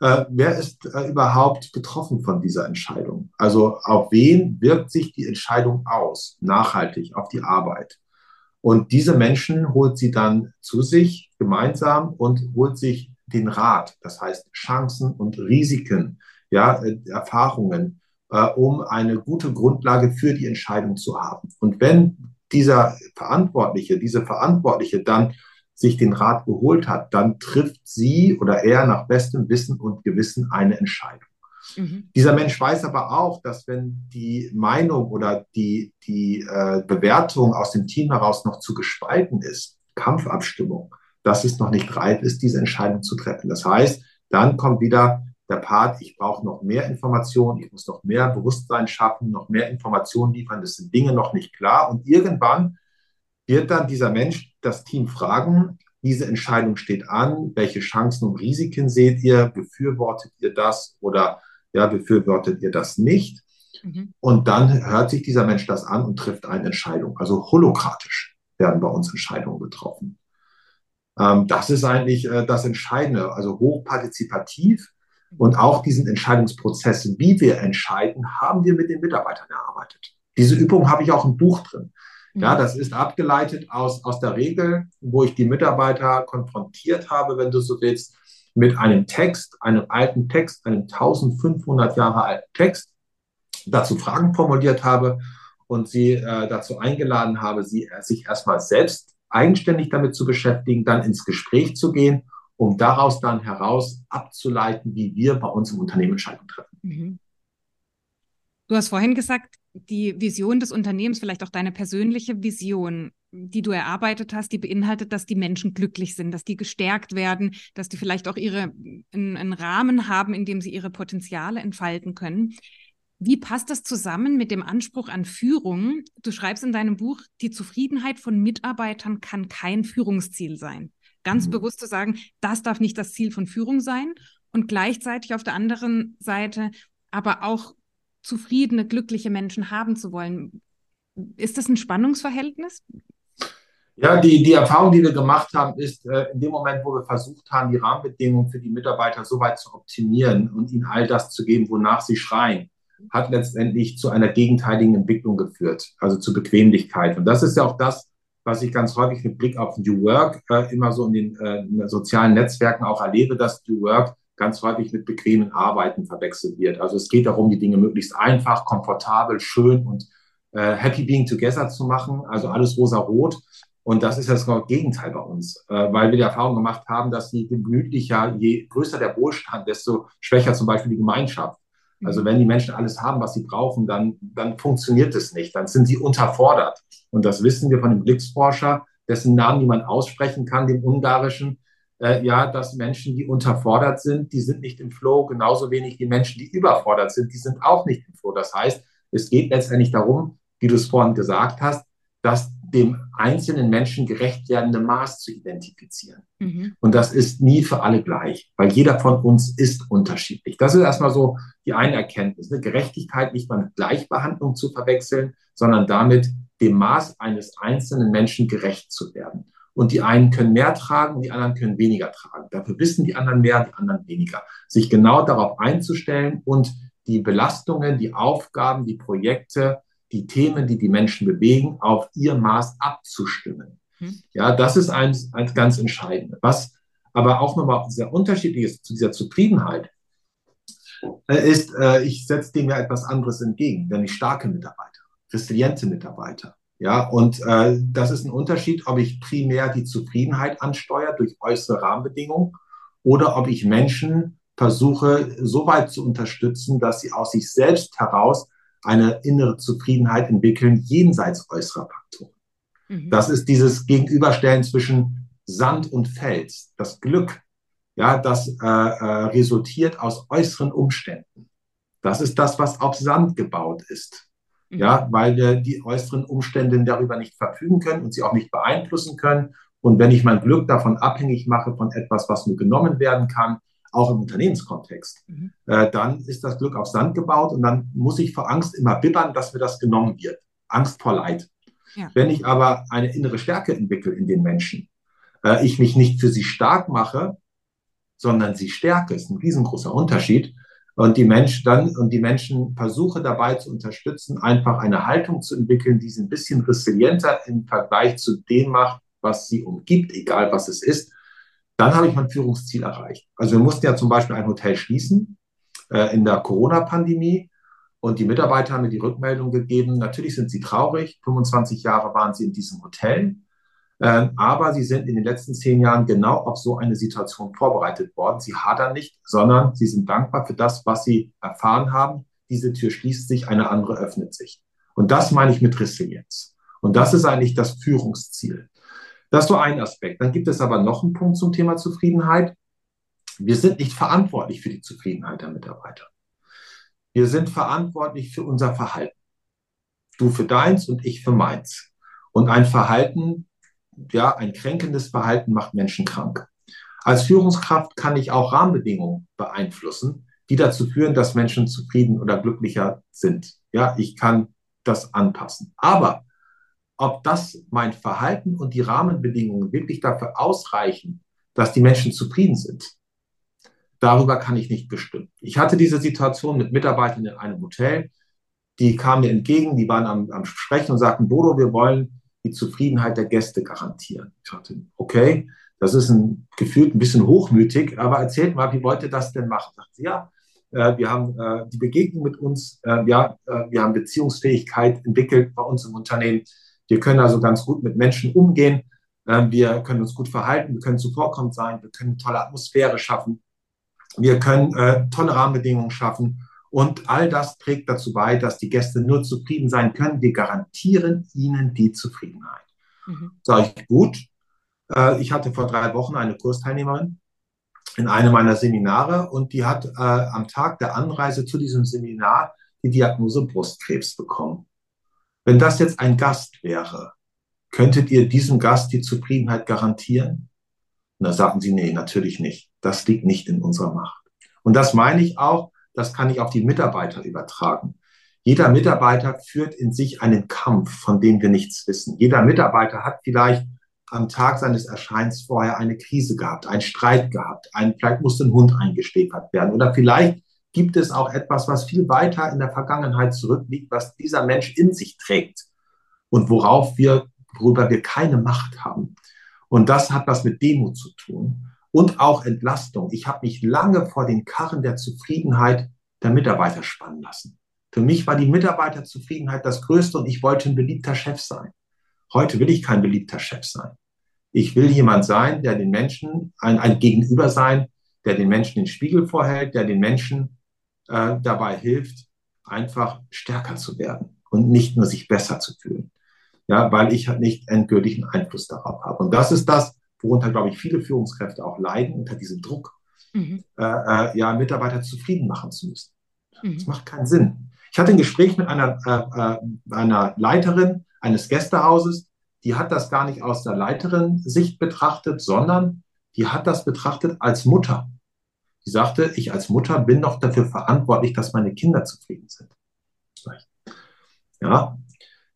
äh, wer ist äh, überhaupt betroffen von dieser Entscheidung? Also auf wen wirkt sich die Entscheidung aus, nachhaltig auf die Arbeit? Und diese Menschen holt sie dann zu sich gemeinsam und holt sich den Rat, das heißt Chancen und Risiken, ja, äh, Erfahrungen, äh, um eine gute Grundlage für die Entscheidung zu haben. Und wenn dieser Verantwortliche, diese Verantwortliche dann sich den Rat geholt hat, dann trifft sie oder er nach bestem Wissen und Gewissen eine Entscheidung. Mhm. Dieser Mensch weiß aber auch, dass wenn die Meinung oder die, die äh, Bewertung aus dem Team heraus noch zu gespalten ist, Kampfabstimmung, dass es noch nicht reif ist, diese Entscheidung zu treffen. Das heißt, dann kommt wieder der Part, ich brauche noch mehr Informationen, ich muss noch mehr Bewusstsein schaffen, noch mehr Informationen liefern, das sind Dinge noch nicht klar. Und irgendwann wird dann dieser Mensch das Team fragen, diese Entscheidung steht an, welche Chancen und Risiken seht ihr, befürwortet ihr das oder ja, befürwortet ihr das nicht? Mhm. Und dann hört sich dieser Mensch das an und trifft eine Entscheidung. Also holokratisch werden bei uns Entscheidungen getroffen. Ähm, das ist eigentlich äh, das Entscheidende, also hochpartizipativ. Und auch diesen Entscheidungsprozess, wie wir entscheiden, haben wir mit den Mitarbeitern erarbeitet. Diese Übung habe ich auch im Buch drin. Ja, mhm. das ist abgeleitet aus, aus der Regel, wo ich die Mitarbeiter konfrontiert habe, wenn du so willst, mit einem Text, einem alten Text, einem 1500 Jahre alten Text, dazu Fragen formuliert habe und sie äh, dazu eingeladen habe, sie sich erstmal selbst eigenständig damit zu beschäftigen, dann ins Gespräch zu gehen, um daraus dann heraus abzuleiten, wie wir bei uns im Unternehmen Entscheidungen treffen. Mhm. Du hast vorhin gesagt, die Vision des Unternehmens, vielleicht auch deine persönliche Vision. die du erarbeitet hast, die beinhaltet, dass die Menschen glücklich sind, dass die gestärkt werden, dass die vielleicht auch ihre einen, einen Rahmen haben, in dem sie ihre Potenziale entfalten können. Wie passt das zusammen mit dem Anspruch an Führung? Du schreibst in deinem Buch, die Zufriedenheit von Mitarbeitern kann kein Führungsziel sein. Ganz mhm. bewusst zu sagen, das darf nicht das Ziel von Führung sein und gleichzeitig auf der anderen Seite aber auch zufriedene, glückliche Menschen haben zu wollen. Ist das ein Spannungsverhältnis? Ja, die, die Erfahrung, die wir gemacht haben, ist, äh, in dem Moment, wo wir versucht haben, die Rahmenbedingungen für die Mitarbeiter so weit zu optimieren und ihnen all das zu geben, wonach sie schreien, hat letztendlich zu einer gegenteiligen Entwicklung geführt, also zu Bequemlichkeit. Und das ist ja auch das, was ich ganz häufig mit Blick auf New Work äh, immer so in den, äh, in sozialen Netzwerken auch erlebe, dass New Work ganz häufig mit bequemen Arbeiten verwechselt wird. Also es geht darum, die Dinge möglichst einfach, komfortabel, schön und äh, happy being together zu machen, also alles rosa-rot. Und das ist das Gegenteil bei uns, äh, weil wir die Erfahrung gemacht haben, dass je gemütlicher, je größer der Wohlstand, desto schwächer zum Beispiel die Gemeinschaft. Also wenn die Menschen alles haben, was sie brauchen, dann, dann funktioniert es nicht, dann sind sie unterfordert. Und das wissen wir von dem Glücksforscher, dessen Namen niemand aussprechen kann, dem ungarischen, äh, ja, dass Menschen, die unterfordert sind, die sind nicht im Flow, genauso wenig die Menschen, die überfordert sind, die sind auch nicht im Flow. Das heißt, es geht letztendlich darum, wie du es vorhin gesagt hast, dass dem einzelnen Menschen gerecht werdende Maß zu identifizieren. Mhm. Und das ist nie für alle gleich, weil jeder von uns ist unterschiedlich. Das ist erstmal so die eine Erkenntnis. Ne? Gerechtigkeit nicht mal mit Gleichbehandlung zu verwechseln, sondern damit dem Maß eines einzelnen Menschen gerecht zu werden. Und die einen können mehr tragen und die anderen können weniger tragen. Dafür wissen die anderen mehr, die anderen weniger. Sich genau darauf einzustellen und die Belastungen, die Aufgaben, die Projekte die Themen, die die Menschen bewegen, auf ihr Maß abzustimmen. Hm. Ja, das ist eins, eins ganz Entscheidendes. Was aber auch nochmal sehr unterschiedlich ist zu dieser Zufriedenheit, äh, ist, äh, ich setze dem ja etwas anderes entgegen, nämlich starke Mitarbeiter, resiliente Mitarbeiter. Ja, und äh, das ist ein Unterschied, ob ich primär die Zufriedenheit ansteuere durch äußere Rahmenbedingungen oder ob ich Menschen versuche, so weit zu unterstützen, dass sie aus sich selbst heraus eine innere Zufriedenheit entwickeln, jenseits äußerer Faktoren. Mhm. Das ist dieses Gegenüberstellen zwischen Sand und Fels, das Glück, ja, das äh, äh, resultiert aus äußeren Umständen. Das ist das, was auf Sand gebaut ist. Mhm. Ja, weil wir die äußeren Umstände darüber nicht verfügen können und sie auch nicht beeinflussen können. Und wenn ich mein Glück davon abhängig mache von etwas, was mir genommen werden kann, auch im Unternehmenskontext, mhm. äh, dann ist das Glück auf Sand gebaut und dann muss ich vor Angst immer bibbern, dass mir das genommen wird. Angst vor Leid. Ja. Wenn ich aber eine innere Stärke entwickle in den Menschen, äh, ich mich nicht für sie stark mache, sondern sie stärke, ist ein riesengroßer Unterschied. Und die Menschen dann und die Menschen versuche dabei zu unterstützen, einfach eine Haltung zu entwickeln, die sie ein bisschen resilienter im Vergleich zu dem macht, was sie umgibt, egal was es ist, dann habe ich mein Führungsziel erreicht. Also wir mussten ja zum Beispiel ein Hotel schließen äh, in der Corona-Pandemie und die Mitarbeiter haben mir die Rückmeldung gegeben, natürlich sind sie traurig, 25 Jahre waren sie in diesem Hotel, äh, aber sie sind in den letzten zehn Jahren genau auf so eine Situation vorbereitet worden. Sie hadern nicht, sondern sie sind dankbar für das, was sie erfahren haben. Diese Tür schließt sich, eine andere öffnet sich. Und das meine ich mit Resilienz. Und das ist eigentlich das Führungsziel. Das ist so ein Aspekt. Dann gibt es aber noch einen Punkt zum Thema Zufriedenheit. Wir sind nicht verantwortlich für die Zufriedenheit der Mitarbeiter. Wir sind verantwortlich für unser Verhalten. Du für deins und ich für meins. Und ein Verhalten, ja, ein kränkendes Verhalten macht Menschen krank. Als Führungskraft kann ich auch Rahmenbedingungen beeinflussen, die dazu führen, dass Menschen zufrieden oder glücklicher sind. Ja, ich kann das anpassen. Aber ob das mein Verhalten und die Rahmenbedingungen wirklich dafür ausreichen, dass die Menschen zufrieden sind, darüber kann ich nicht bestimmen. Ich hatte diese Situation mit Mitarbeitern in einem Hotel, die kamen mir entgegen, die waren am, am Sprechen und sagten, Bodo, wir wollen die Zufriedenheit der Gäste garantieren. Ich sagte, okay, das ist ein, gefühlt ein bisschen hochmütig, aber erzählt mal, wie wollt ihr das denn machen? Sagt sie, ja, äh, wir haben äh, die Begegnung mit uns, äh, ja, wir haben Beziehungsfähigkeit entwickelt bei uns im Unternehmen. Wir können also ganz gut mit Menschen umgehen. Wir können uns gut verhalten. Wir können zuvorkommend sein. Wir können eine tolle Atmosphäre schaffen. Wir können äh, tolle Rahmenbedingungen schaffen. Und all das trägt dazu bei, dass die Gäste nur zufrieden sein können. Wir garantieren ihnen die Zufriedenheit. Mhm. Sag ich, gut. Äh, ich hatte vor drei Wochen eine Kursteilnehmerin in einem meiner Seminare und die hat äh, am Tag der Anreise zu diesem Seminar die Diagnose Brustkrebs bekommen. Wenn das jetzt ein Gast wäre, könntet ihr diesem Gast die Zufriedenheit garantieren? Und da sagten sie, nee, natürlich nicht. Das liegt nicht in unserer Macht. Und das meine ich auch, das kann ich auf die Mitarbeiter übertragen. Jeder Mitarbeiter führt in sich einen Kampf, von dem wir nichts wissen. Jeder Mitarbeiter hat vielleicht am Tag seines Erscheins vorher eine Krise gehabt, einen Streit gehabt, ein, vielleicht musste ein Hund eingeschläfert werden oder vielleicht gibt es auch etwas, was viel weiter in der Vergangenheit zurückliegt, was dieser Mensch in sich trägt und worauf wir, worüber wir keine Macht haben. Und das hat was mit Demut zu tun und auch Entlastung. Ich habe mich lange vor den Karren der Zufriedenheit der Mitarbeiter spannen lassen. Für mich war die Mitarbeiterzufriedenheit das Größte und ich wollte ein beliebter Chef sein. Heute will ich kein beliebter Chef sein. Ich will jemand sein, der den Menschen, ein, ein Gegenüber sein, der den Menschen den Spiegel vorhält, der den Menschen äh, dabei hilft, einfach stärker zu werden und nicht nur sich besser zu fühlen. Ja, weil ich halt nicht endgültigen Einfluss darauf habe. Und das ist das, worunter, glaube ich, viele Führungskräfte auch leiden, unter diesem Druck, mhm. äh, äh, ja, Mitarbeiter zufrieden machen zu müssen. Mhm. Das macht keinen Sinn. Ich hatte ein Gespräch mit einer, äh, äh einer Leiterin eines Gästehauses, die hat das gar nicht aus der Leiterin-Sicht betrachtet, sondern die hat das betrachtet als Mutter. Die sagte, ich als Mutter bin doch dafür verantwortlich, dass meine Kinder zufrieden sind. Ja,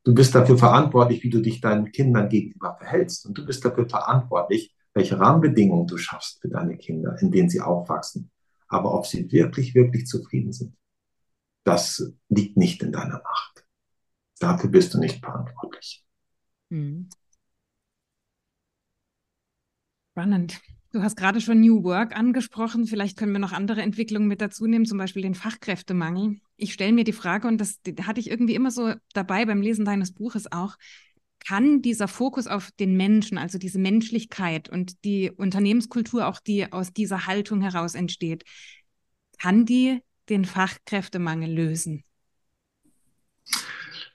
du bist dafür verantwortlich, wie du dich deinen Kindern gegenüber verhältst. Und du bist dafür verantwortlich, welche Rahmenbedingungen du schaffst für deine Kinder, in denen sie aufwachsen. Aber ob sie wirklich, wirklich zufrieden sind, das liegt nicht in deiner Macht. Dafür bist du nicht verantwortlich. Hm. Spannend. Du hast gerade schon New Work angesprochen. Vielleicht können wir noch andere Entwicklungen mit dazu nehmen, zum Beispiel den Fachkräftemangel. Ich stelle mir die Frage, und das hatte ich irgendwie immer so dabei beim Lesen deines Buches auch, kann dieser Fokus auf den Menschen, also diese Menschlichkeit und die Unternehmenskultur, auch die aus dieser Haltung heraus entsteht, kann die den Fachkräftemangel lösen?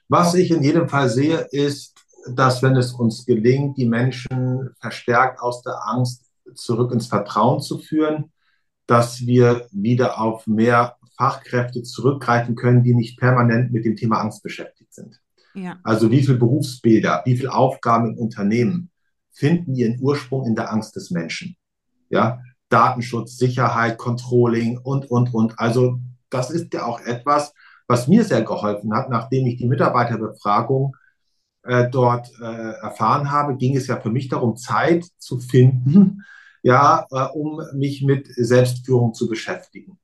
Was ich in jedem Fall sehe, ist, dass wenn es uns gelingt, die Menschen verstärkt aus der Angst zurück ins Vertrauen zu führen, dass wir wieder auf mehr Fachkräfte zurückgreifen können, die nicht permanent mit dem Thema Angst beschäftigt sind. Ja. Also wie viele Berufsbilder, wie viele Aufgaben im Unternehmen finden ihren Ursprung in der Angst des Menschen. Ja, Datenschutz, Sicherheit, Controlling und, und, und. Also das ist ja auch etwas, was mir sehr geholfen hat, nachdem ich die Mitarbeiterbefragung äh, dort äh, erfahren habe, ging es ja für mich darum, Zeit zu finden, ja, äh, um mich mit Selbstführung zu beschäftigen.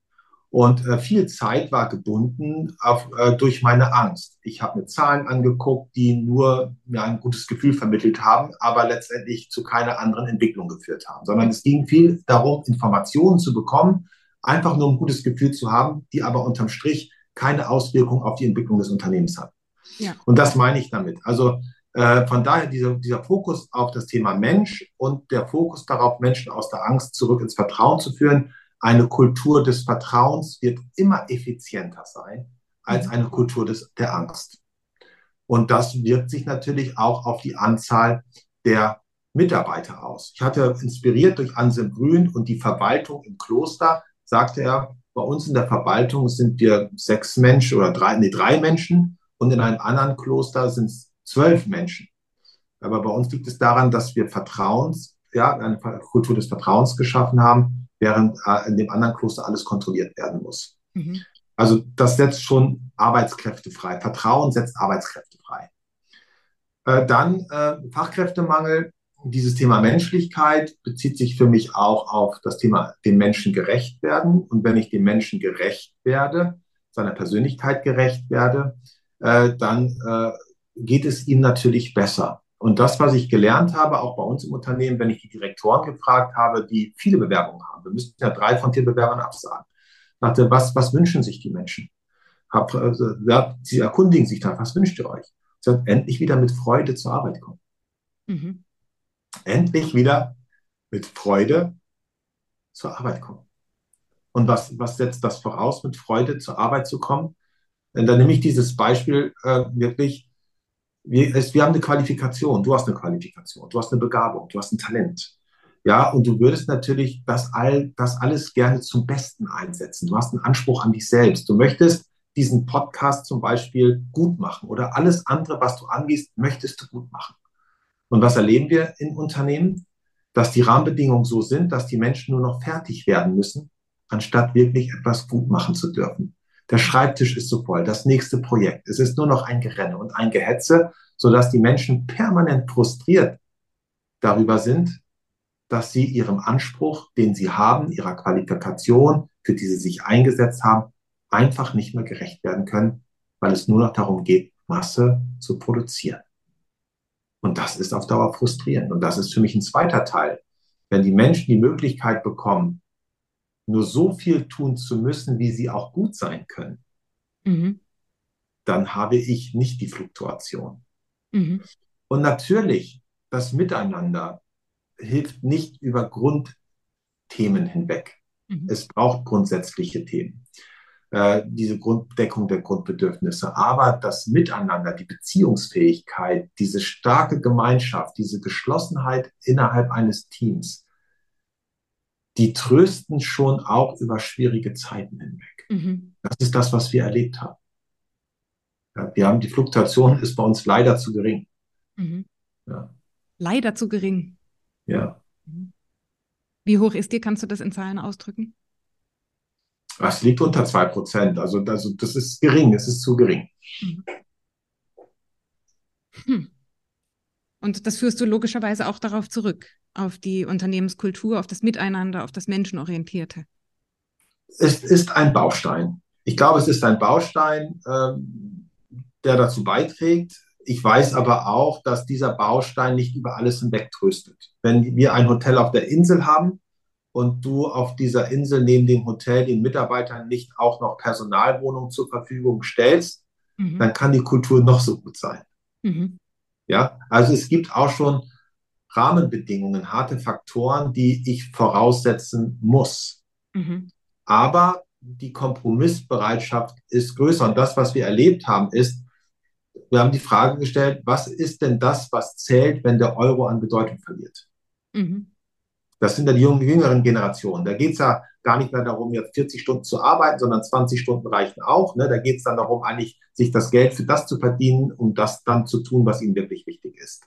Und äh, viel Zeit war gebunden auf, äh, durch meine Angst. Ich habe mir Zahlen angeguckt, die nur mir ein gutes Gefühl vermittelt haben, aber letztendlich zu keiner anderen Entwicklung geführt haben, sondern es ging viel darum, Informationen zu bekommen, einfach nur ein gutes Gefühl zu haben, die aber unterm Strich keine Auswirkung auf die Entwicklung des Unternehmens hat. Ja. Und das meine ich damit. Also äh, von daher dieser, dieser Fokus auf das Thema Mensch und der Fokus darauf, Menschen aus der Angst zurück ins Vertrauen zu führen. Eine Kultur des Vertrauens wird immer effizienter sein als eine Kultur des, der Angst. Und das wirkt sich natürlich auch auf die Anzahl der Mitarbeiter aus. Ich hatte inspiriert durch Anselm Grün und die Verwaltung im Kloster, sagte er, bei uns in der Verwaltung sind wir sechs Menschen oder drei, nee, drei Menschen und in einem anderen Kloster sind es zwölf Menschen. Aber bei uns liegt es daran, dass wir Vertrauens, ja, eine Kultur des Vertrauens geschaffen haben, während äh, in dem anderen Kloster alles kontrolliert werden muss. Mhm. Also das setzt schon Arbeitskräfte frei. Vertrauen setzt Arbeitskräfte frei. Äh, dann äh, Fachkräftemangel dieses Thema Menschlichkeit bezieht sich für mich auch auf das Thema dem Menschen gerecht werden. Und wenn ich dem Menschen gerecht werde, seiner Persönlichkeit gerecht werde, äh, dann äh, geht es ihm natürlich besser. Und das, was ich gelernt habe, auch bei uns im Unternehmen, wenn ich die Direktoren gefragt habe, die viele Bewerbungen haben, wir müssten ja drei von vier Bewerbern absagen, dachte, was, was wünschen sich die Menschen? Hab, also, ja, sie erkundigen sich da, was wünscht ihr euch? Sie sagen, endlich wieder mit Freude zur Arbeit kommen. Mhm endlich wieder mit Freude zur Arbeit kommen. Und was, was setzt das voraus, mit Freude zur Arbeit zu kommen? Denn dann nehme ich dieses Beispiel äh, wirklich, wir, wir haben eine Qualifikation, du hast eine Qualifikation, du hast eine Begabung, du hast ein Talent. Ja, und du würdest natürlich das, all, das alles gerne zum Besten einsetzen. Du hast einen Anspruch an dich selbst. Du möchtest diesen Podcast zum Beispiel gut machen oder alles andere, was du angehst, möchtest du gut machen. Und was erleben wir in Unternehmen? Dass die Rahmenbedingungen so sind, dass die Menschen nur noch fertig werden müssen, anstatt wirklich etwas gut machen zu dürfen. Der Schreibtisch ist so voll, das nächste Projekt. Es ist nur noch ein Gerenne und ein Gehetze, sodass die Menschen permanent frustriert darüber sind, dass sie ihrem Anspruch, den sie haben, ihrer Qualifikation, für die sie sich eingesetzt haben, einfach nicht mehr gerecht werden können, weil es nur noch darum geht, Masse zu produzieren. Und das ist auf Dauer frustrierend. Und das ist für mich ein zweiter Teil. Wenn die Menschen die Möglichkeit bekommen, nur so viel tun zu müssen, wie sie auch gut sein können, mhm. dann habe ich nicht die Fluktuation. Mhm. Und natürlich, das Miteinander hilft nicht über Grundthemen hinweg. Mhm. Es braucht grundsätzliche Themen, äh, diese Grunddeckung der Grundbedürfnisse. Aber das Miteinander, die Beziehungsfähigkeit, diese starke Gemeinschaft, diese Geschlossenheit innerhalb eines Teams, die trösten schon auch über schwierige Zeiten hinweg. Mhm. Das ist das, was wir erlebt haben. Ja, wir haben die Fluktuation ist bei uns leider zu gering. Mhm. Ja. Leider zu gering. Ja. Mhm. Wie hoch ist die? Kannst du das in Zahlen ausdrücken? Es liegt unter zwei Prozent. Also, also das ist gering, es ist zu gering. Mhm. Hm. Und das führst du logischerweise auch darauf zurück, auf die Unternehmenskultur, auf das Miteinander, auf das Menschenorientierte. Es ist ein Baustein. Ich glaube, es ist ein Baustein, ähm, der dazu beiträgt. Ich weiß aber auch, dass dieser Baustein nicht über alles hinweg tröstet. Wenn wir ein Hotel auf der Insel haben und du auf dieser Insel neben dem Hotel den Mitarbeitern nicht auch noch Personalwohnungen zur Verfügung stellst, mhm. dann kann die Kultur noch so gut sein. Mhm. Ja, also es gibt auch schon Rahmenbedingungen, harte Faktoren, die ich voraussetzen muss. Mhm. Aber die Kompromissbereitschaft ist größer. Und das, was wir erlebt haben, ist, wir haben die Frage gestellt, was ist denn das, was zählt, wenn der Euro an Bedeutung verliert? Mhm. Das sind ja die jüngeren Generationen. Da geht es ja gar nicht mehr darum, jetzt 40 Stunden zu arbeiten, sondern 20 Stunden reichen auch. Ne? Da geht es dann darum, eigentlich sich das Geld für das zu verdienen, um das dann zu tun, was ihnen wirklich wichtig ist.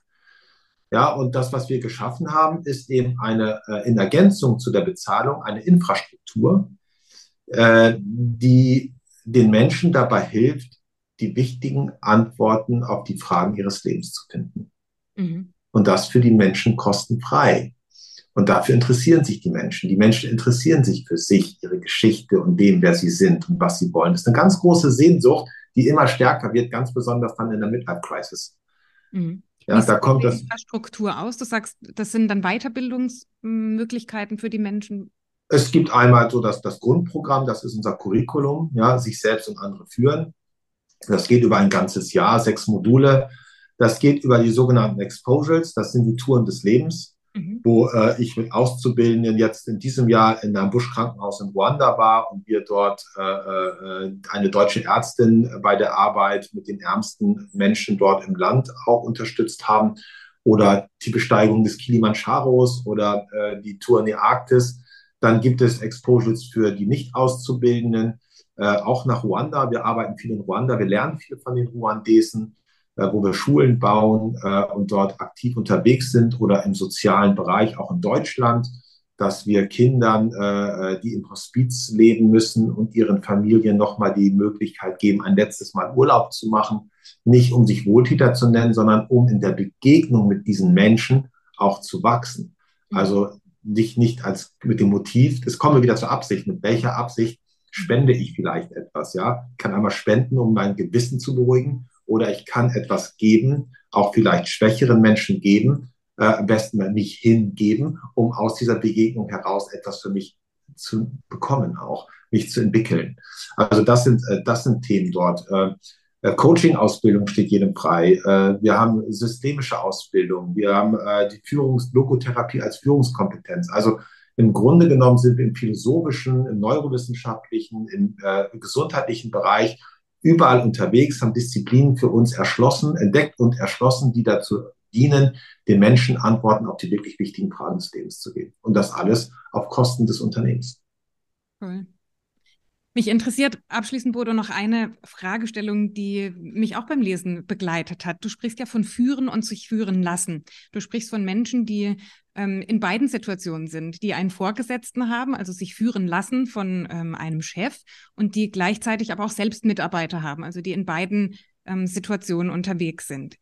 Ja, und das, was wir geschaffen haben, ist eben eine, äh, in Ergänzung zu der Bezahlung, eine Infrastruktur, äh, die den Menschen dabei hilft, die wichtigen Antworten auf die Fragen ihres Lebens zu finden. Mhm. Und das für die Menschen kostenfrei. Und dafür interessieren sich die Menschen. Die Menschen interessieren sich für sich, ihre Geschichte und dem, wer sie sind und was sie wollen. Das ist eine ganz große Sehnsucht, die immer stärker wird, ganz besonders dann in der Midlife-Crisis. Mhm. Ja, da kommt das. Infrastruktur aus. Du sagst, das sind dann Weiterbildungsmöglichkeiten für die Menschen. Es gibt einmal so das, das Grundprogramm, das ist unser Curriculum, ja, sich selbst und andere führen. Das geht über ein ganzes Jahr, sechs Module. Das geht über die sogenannten Exposures, das sind die Touren des Lebens mhm. wo äh, ich mit Auszubildenden jetzt in diesem Jahr in einem Buschkrankenhaus in Ruanda war und wir dort äh, äh, eine deutsche Ärztin bei der Arbeit mit den ärmsten Menschen dort im Land auch unterstützt haben oder die Besteigung des Kilimandscharos oder äh, die Tour in die Arktis. Dann gibt es Exposures für die Nicht-Auszubildenden, äh, auch nach Ruanda. Wir arbeiten viel in Ruanda, wir lernen viel von den Ruandesen. Äh, wo wir Schulen bauen äh, und dort aktiv unterwegs sind oder im sozialen Bereich, auch in Deutschland, dass wir Kindern, äh, die im Hospiz leben müssen und ihren Familien nochmal die Möglichkeit geben, ein letztes Mal Urlaub zu machen, nicht um sich Wohltäter zu nennen, sondern um in der Begegnung mit diesen Menschen auch zu wachsen. Also nicht, nicht als mit dem Motiv, das kommen wir wieder zur Absicht. Mit welcher Absicht spende ich vielleicht etwas? Ja, ich kann einmal spenden, um mein Gewissen zu beruhigen oder ich kann etwas geben, auch vielleicht schwächeren Menschen geben, äh, am besten mich hingeben, um aus dieser Begegnung heraus etwas für mich zu bekommen, auch mich zu entwickeln. Also das sind, äh, das sind Themen dort. Äh, äh Coaching-Ausbildung steht jedem frei. Äh, wir haben systemische Ausbildung. Wir haben äh, die Führungs-Logotherapie als Führungskompetenz. Also im Grunde genommen sind wir im philosophischen, im neurowissenschaftlichen, im gesundheitlichen Bereich überall unterwegs, haben Disziplinen für uns erschlossen, entdeckt und erschlossen, die dazu dienen, den Menschen Antworten auf die wirklich wichtigen Fragen des Lebens zu geben. Und das alles auf Kosten des Unternehmens. Cool. Mich interessiert abschließend, Bodo, noch eine Fragestellung, die mich auch beim Lesen begleitet hat. Du sprichst ja von führen und sich führen lassen. Du sprichst von Menschen, die ähm, in beiden Situationen sind, die einen Vorgesetzten haben, also sich führen lassen von ähm, einem Chef und die gleichzeitig aber auch selbst Mitarbeiter haben, also die in beiden ähm, Situationen unterwegs sind.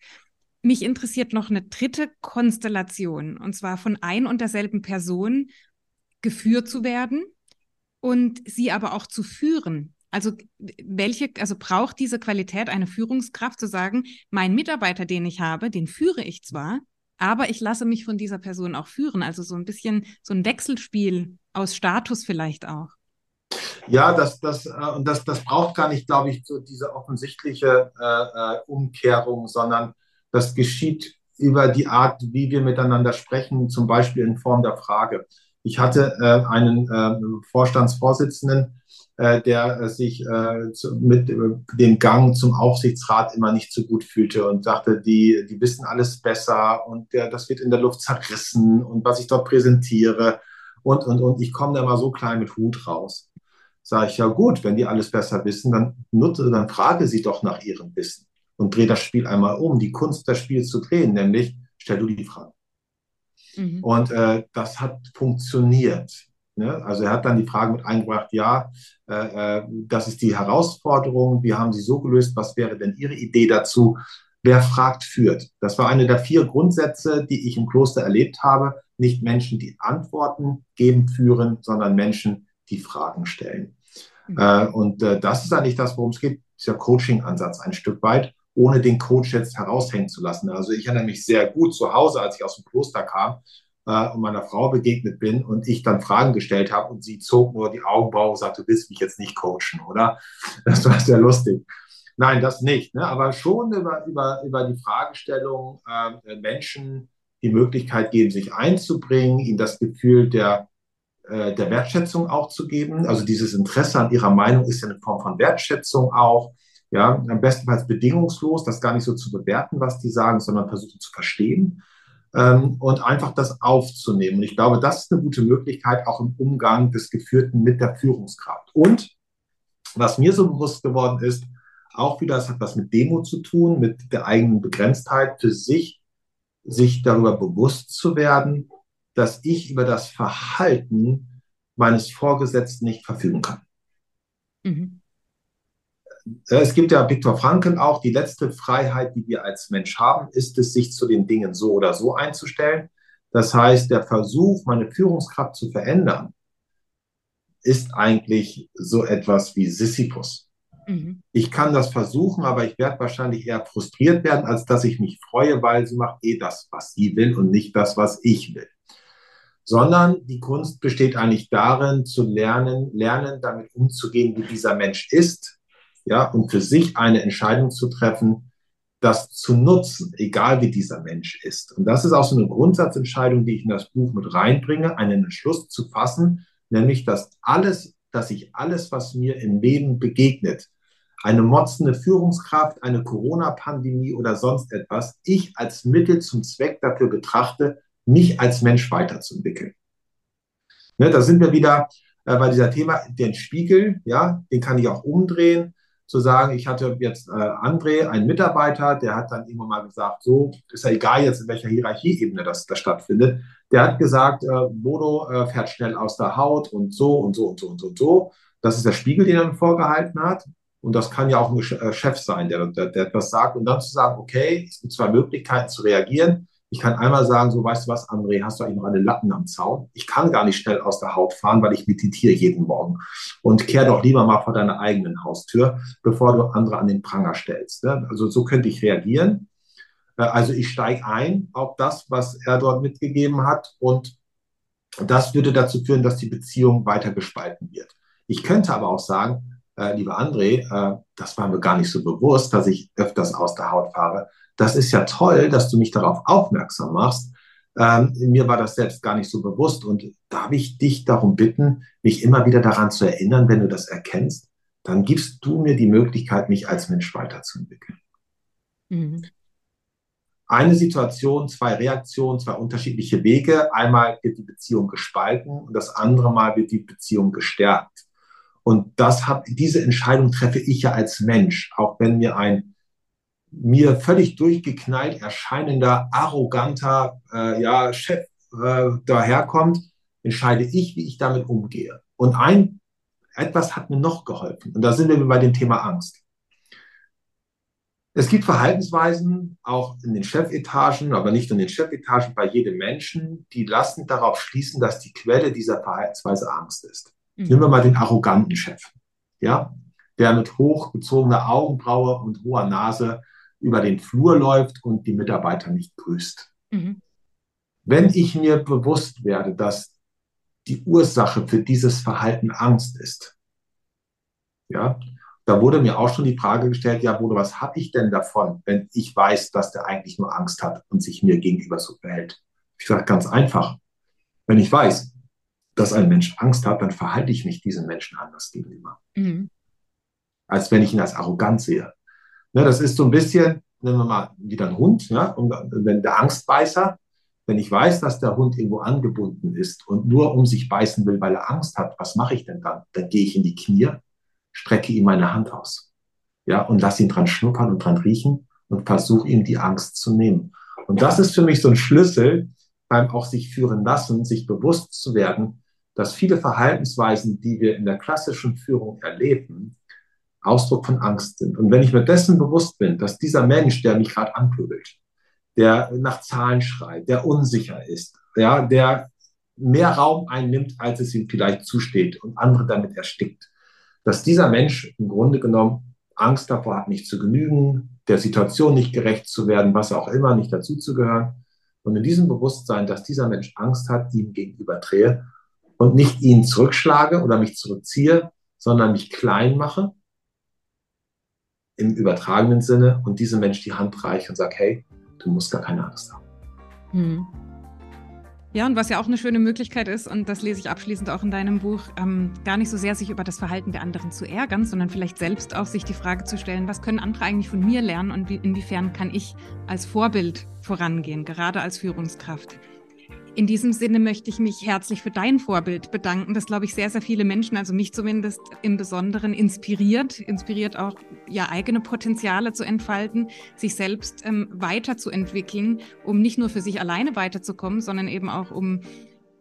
Mich interessiert noch eine dritte Konstellation, und zwar von ein und derselben Person geführt zu werden und sie aber auch zu führen. Also welche, also braucht diese Qualität eine Führungskraft zu sagen, mein Mitarbeiter, den ich habe, den führe ich zwar, aber ich lasse mich von dieser Person auch führen. Also so ein bisschen so ein Wechselspiel aus Status vielleicht auch. Ja, das, das, äh, das, das braucht gar nicht, glaube ich, so diese offensichtliche äh, äh, Umkehrung, sondern das geschieht über die Art, wie wir miteinander sprechen, zum Beispiel in Form der Frage. Ich hatte äh, einen äh, Vorstandsvorsitzenden, äh, der äh, sich äh, zu, mit dem Gang zum Aufsichtsrat immer nicht so gut fühlte und sagte, die, die wissen alles besser und der, das wird in der Luft zerrissen und was ich dort präsentiere und, und, und ich komme da mal so klein mit Hut raus. Sage ich, ja gut, wenn die alles besser wissen, dann nutze, dann frage sie doch nach ihrem Wissen und drehe das Spiel einmal um. Die Kunst, das Spiel zu drehen, nämlich stell du die Frage. Mhm. Und äh, das hat funktioniert. Ne? Also er hat dann die Frage mit eingebracht, ja, äh, äh, das ist die Herausforderung, wir haben sie so gelöst, was wäre denn Ihre Idee dazu? Wer fragt, führt. Das war eine der vier Grundsätze, die ich im Kloster erlebt habe. Nicht Menschen, die Antworten geben, führen, sondern Menschen, die Fragen stellen. Mhm. Äh, und äh, das ist eigentlich das, worum es geht, dieser Coaching-Ansatz ein Stück weit ohne den Coach jetzt heraushängen zu lassen. Also ich erinnere mich sehr gut zu Hause, als ich aus dem Kloster kam äh, und meiner Frau begegnet bin und ich dann Fragen gestellt habe und sie zog nur die Augenbrauen und sagte, du willst mich jetzt nicht coachen, oder? Das war sehr lustig. Nein, das nicht. Ne? Aber schon über, über, über die Fragestellung äh, Menschen die Möglichkeit geben, sich einzubringen, ihnen das Gefühl der, äh, der Wertschätzung auch zu geben. Also dieses Interesse an ihrer Meinung ist ja eine Form von Wertschätzung auch. Ja, am bestenfalls bedingungslos, das gar nicht so zu bewerten, was die sagen, sondern versuchen zu verstehen ähm, und einfach das aufzunehmen. Und ich glaube, das ist eine gute Möglichkeit auch im Umgang des Geführten mit der Führungskraft. Und was mir so bewusst geworden ist, auch wieder, es hat was mit Demo zu tun, mit der eigenen Begrenztheit für sich, sich darüber bewusst zu werden, dass ich über das Verhalten meines Vorgesetzten nicht verfügen kann. Mhm. Äh, es gibt ja Viktor Frankl auch, die letzte Freiheit, die wir als Mensch haben, ist es, sich zu den Dingen so oder so einzustellen. Das heißt, der Versuch, meine Führungskraft zu verändern, ist eigentlich so etwas wie Sisyphus. Mhm. Ich kann das versuchen, aber ich werde wahrscheinlich eher frustriert werden, als dass ich mich freue, weil sie macht eh das, was sie will und nicht das, was ich will. Sondern die Kunst besteht eigentlich darin, zu lernen, lernen, damit umzugehen, wie dieser Mensch ist, ja, und für sich eine Entscheidung zu treffen, das zu nutzen, egal wie dieser Mensch ist. Und das ist auch so eine Grundsatzentscheidung, die ich in das Buch mit reinbringe, einen Entschluss zu fassen, nämlich, dass alles, dass ich alles, was mir im Leben begegnet, eine motzende Führungskraft, eine Corona-Pandemie oder sonst etwas, ich als Mittel zum Zweck dafür betrachte, mich als Mensch weiterzuentwickeln. Ne, da sind wir wieder äh, bei dieser Thema, den Spiegel, ja, den kann ich auch umdrehen zu sagen, ich hatte jetzt äh, André, einen Mitarbeiter, der hat dann irgendwann mal gesagt, so ist ja egal jetzt, in welcher Hierarchieebene das, das stattfindet. Der hat gesagt, äh, Bodo äh, fährt schnell aus der Haut und so und so und so und so und so. Das ist der Spiegel, den er vorgehalten hat. Und das kann ja auch ein äh, Chef sein, der, der, der etwas sagt. Und dann zu sagen, okay, es gibt zwei Möglichkeiten zu reagieren. Ich kann einmal sagen, so weißt du was, André, hast du eigentlich noch eine Latten am Zaun? Ich kann gar nicht schnell aus der Haut fahren, weil ich meditiere jeden Morgen. Und kehr doch lieber mal vor deiner eigenen Haustür, bevor du andere an den Pranger stellst. Ne? Also so könnte ich reagieren. Äh, also ich steige ein auf das, was er dort mitgegeben hat und das würde dazu führen, dass die Beziehung weiter gespalten wird. Ich könnte aber auch sagen, äh, lieber André, äh, das war mir gar nicht so bewusst, dass ich öfters aus der Haut fahre das ist ja toll, dass du mich darauf aufmerksam machst. Ähm, mir war das selbst gar nicht so bewusst und darf ich dich darum bitten, mich immer wieder daran zu erinnern, wenn du das erkennst, dann gibst du mir die Möglichkeit, mich als Mensch weiterzuentwickeln. Mhm. Eine Situation, zwei Reaktionen, zwei unterschiedliche Wege. Einmal wird die Beziehung gespalten und das andere Mal wird die Beziehung gestärkt. Und das hat, diese Entscheidung treffe ich ja als Mensch, auch wenn mir ein mir völlig durchgeknallt erscheinender, arroganter äh, ja, Chef äh, daherkommt, entscheide ich, wie ich damit umgehe. Und ein etwas hat mir noch geholfen. Und da sind wir bei dem Thema Angst. Es gibt Verhaltensweisen, auch in den Chefetagen, aber nicht in den Chefetagen, bei jedem Menschen, die lassen darauf schließen, dass die Quelle dieser Verhaltensweise Angst ist. Mhm. Nehmen wir mal den arroganten Chef, ja, der mit hochgezogener Augenbraue und hoher Nase über den Flur läuft und die Mitarbeiter nicht grüßt. Mhm. Wenn ich mir bewusst werde, dass die Ursache für dieses Verhalten Angst ist. Ja, da wurde mir auch schon die Frage gestellt, ja, Bodo, was habe ich denn davon, wenn ich weiß, dass der eigentlich nur Angst hat und sich mir gegenüber so verhält? Ich sage ganz einfach, wenn ich weiß, dass ein Mensch Angst hat, dann verhalte ich mich diesem Menschen anders gegenüber. Mhm. Als wenn ich ihn als arrogant sehe. Ne, das ist so ein bisschen, nehmen wir mal wieder ein Hund, ja, und wenn der Angstbeißer, wenn ich weiß, dass der Hund irgendwo angebunden ist und nur um sich beißen will, weil er Angst hat, was mache ich denn dann? Dann gehe ich in die Knie, strecke ihm meine Hand aus. Ja, und lass ihn dran schnuppern und dran riechen und versuche ihm die Angst zu nehmen. Und das ist für mich so ein Schlüssel beim auch sich führen lassen, sich bewusst zu werden, dass viele Verhaltensweisen, die wir in der klassischen Führung erleben, Ausdruck von Angst sind. Und wenn ich mir dessen bewusst bin, dass dieser Mensch, der mich gerade anpöbelt, der nach Zahlen schreit, der unsicher ist, ja, der mehr Raum einnimmt, als es ihm vielleicht zusteht und andere damit erstickt. Dass dieser Mensch im Grunde genommen Angst davor hat, nicht zu genügen, der Situation nicht gerecht zu werden, was auch immer, nicht dazuzugehören. Und in diesem Bewusstsein, dass dieser Mensch Angst hat, ihm gegenüber drehe und nicht ihn zurückschlage oder mich zurückziehe, sondern mich klein mache, im übertragenen Sinne, und diesem Mensch die Hand reiche und sage, hey, Du musst gar keine Angst haben. Hm. Ja, und was ja auch eine schöne Möglichkeit ist, und das lese ich abschließend auch in deinem Buch, ähm, gar nicht so sehr sich über das Verhalten der anderen zu ärgern, sondern vielleicht selbst auch sich die Frage zu stellen, was können andere eigentlich von mir lernen und wie, inwiefern kann ich als Vorbild vorangehen, gerade als Führungskraft. In diesem Sinne möchte ich mich herzlich für dein Vorbild bedanken, das, glaube ich, sehr, sehr viele Menschen, also mich zumindest im Besonderen, inspiriert, inspiriert auch ja eigene Potenziale zu entfalten, sich selbst ähm, weiterzuentwickeln, um nicht nur für sich alleine weiterzukommen, sondern eben auch um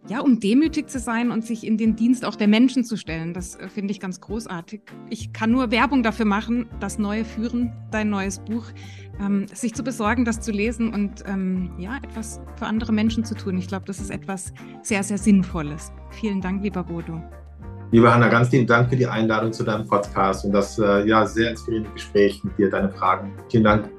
ja, um demütig zu sein und sich in den Dienst auch der Menschen zu stellen. Das äh, finde ich ganz großartig. Ich kann nur Werbung dafür machen, das neue Führen, dein neues Buch, ähm, sich zu besorgen, das zu lesen und ähm, ja, etwas für andere Menschen zu tun. Ich glaube, das ist etwas sehr, sehr Sinnvolles. Vielen Dank, lieber Bodo. Liebe Hanna, ganz lieben Dank für die Einladung zu deinem Podcast und das äh, ja, sehr inspirierende Gespräch mit dir, deine Fragen. Vielen Dank.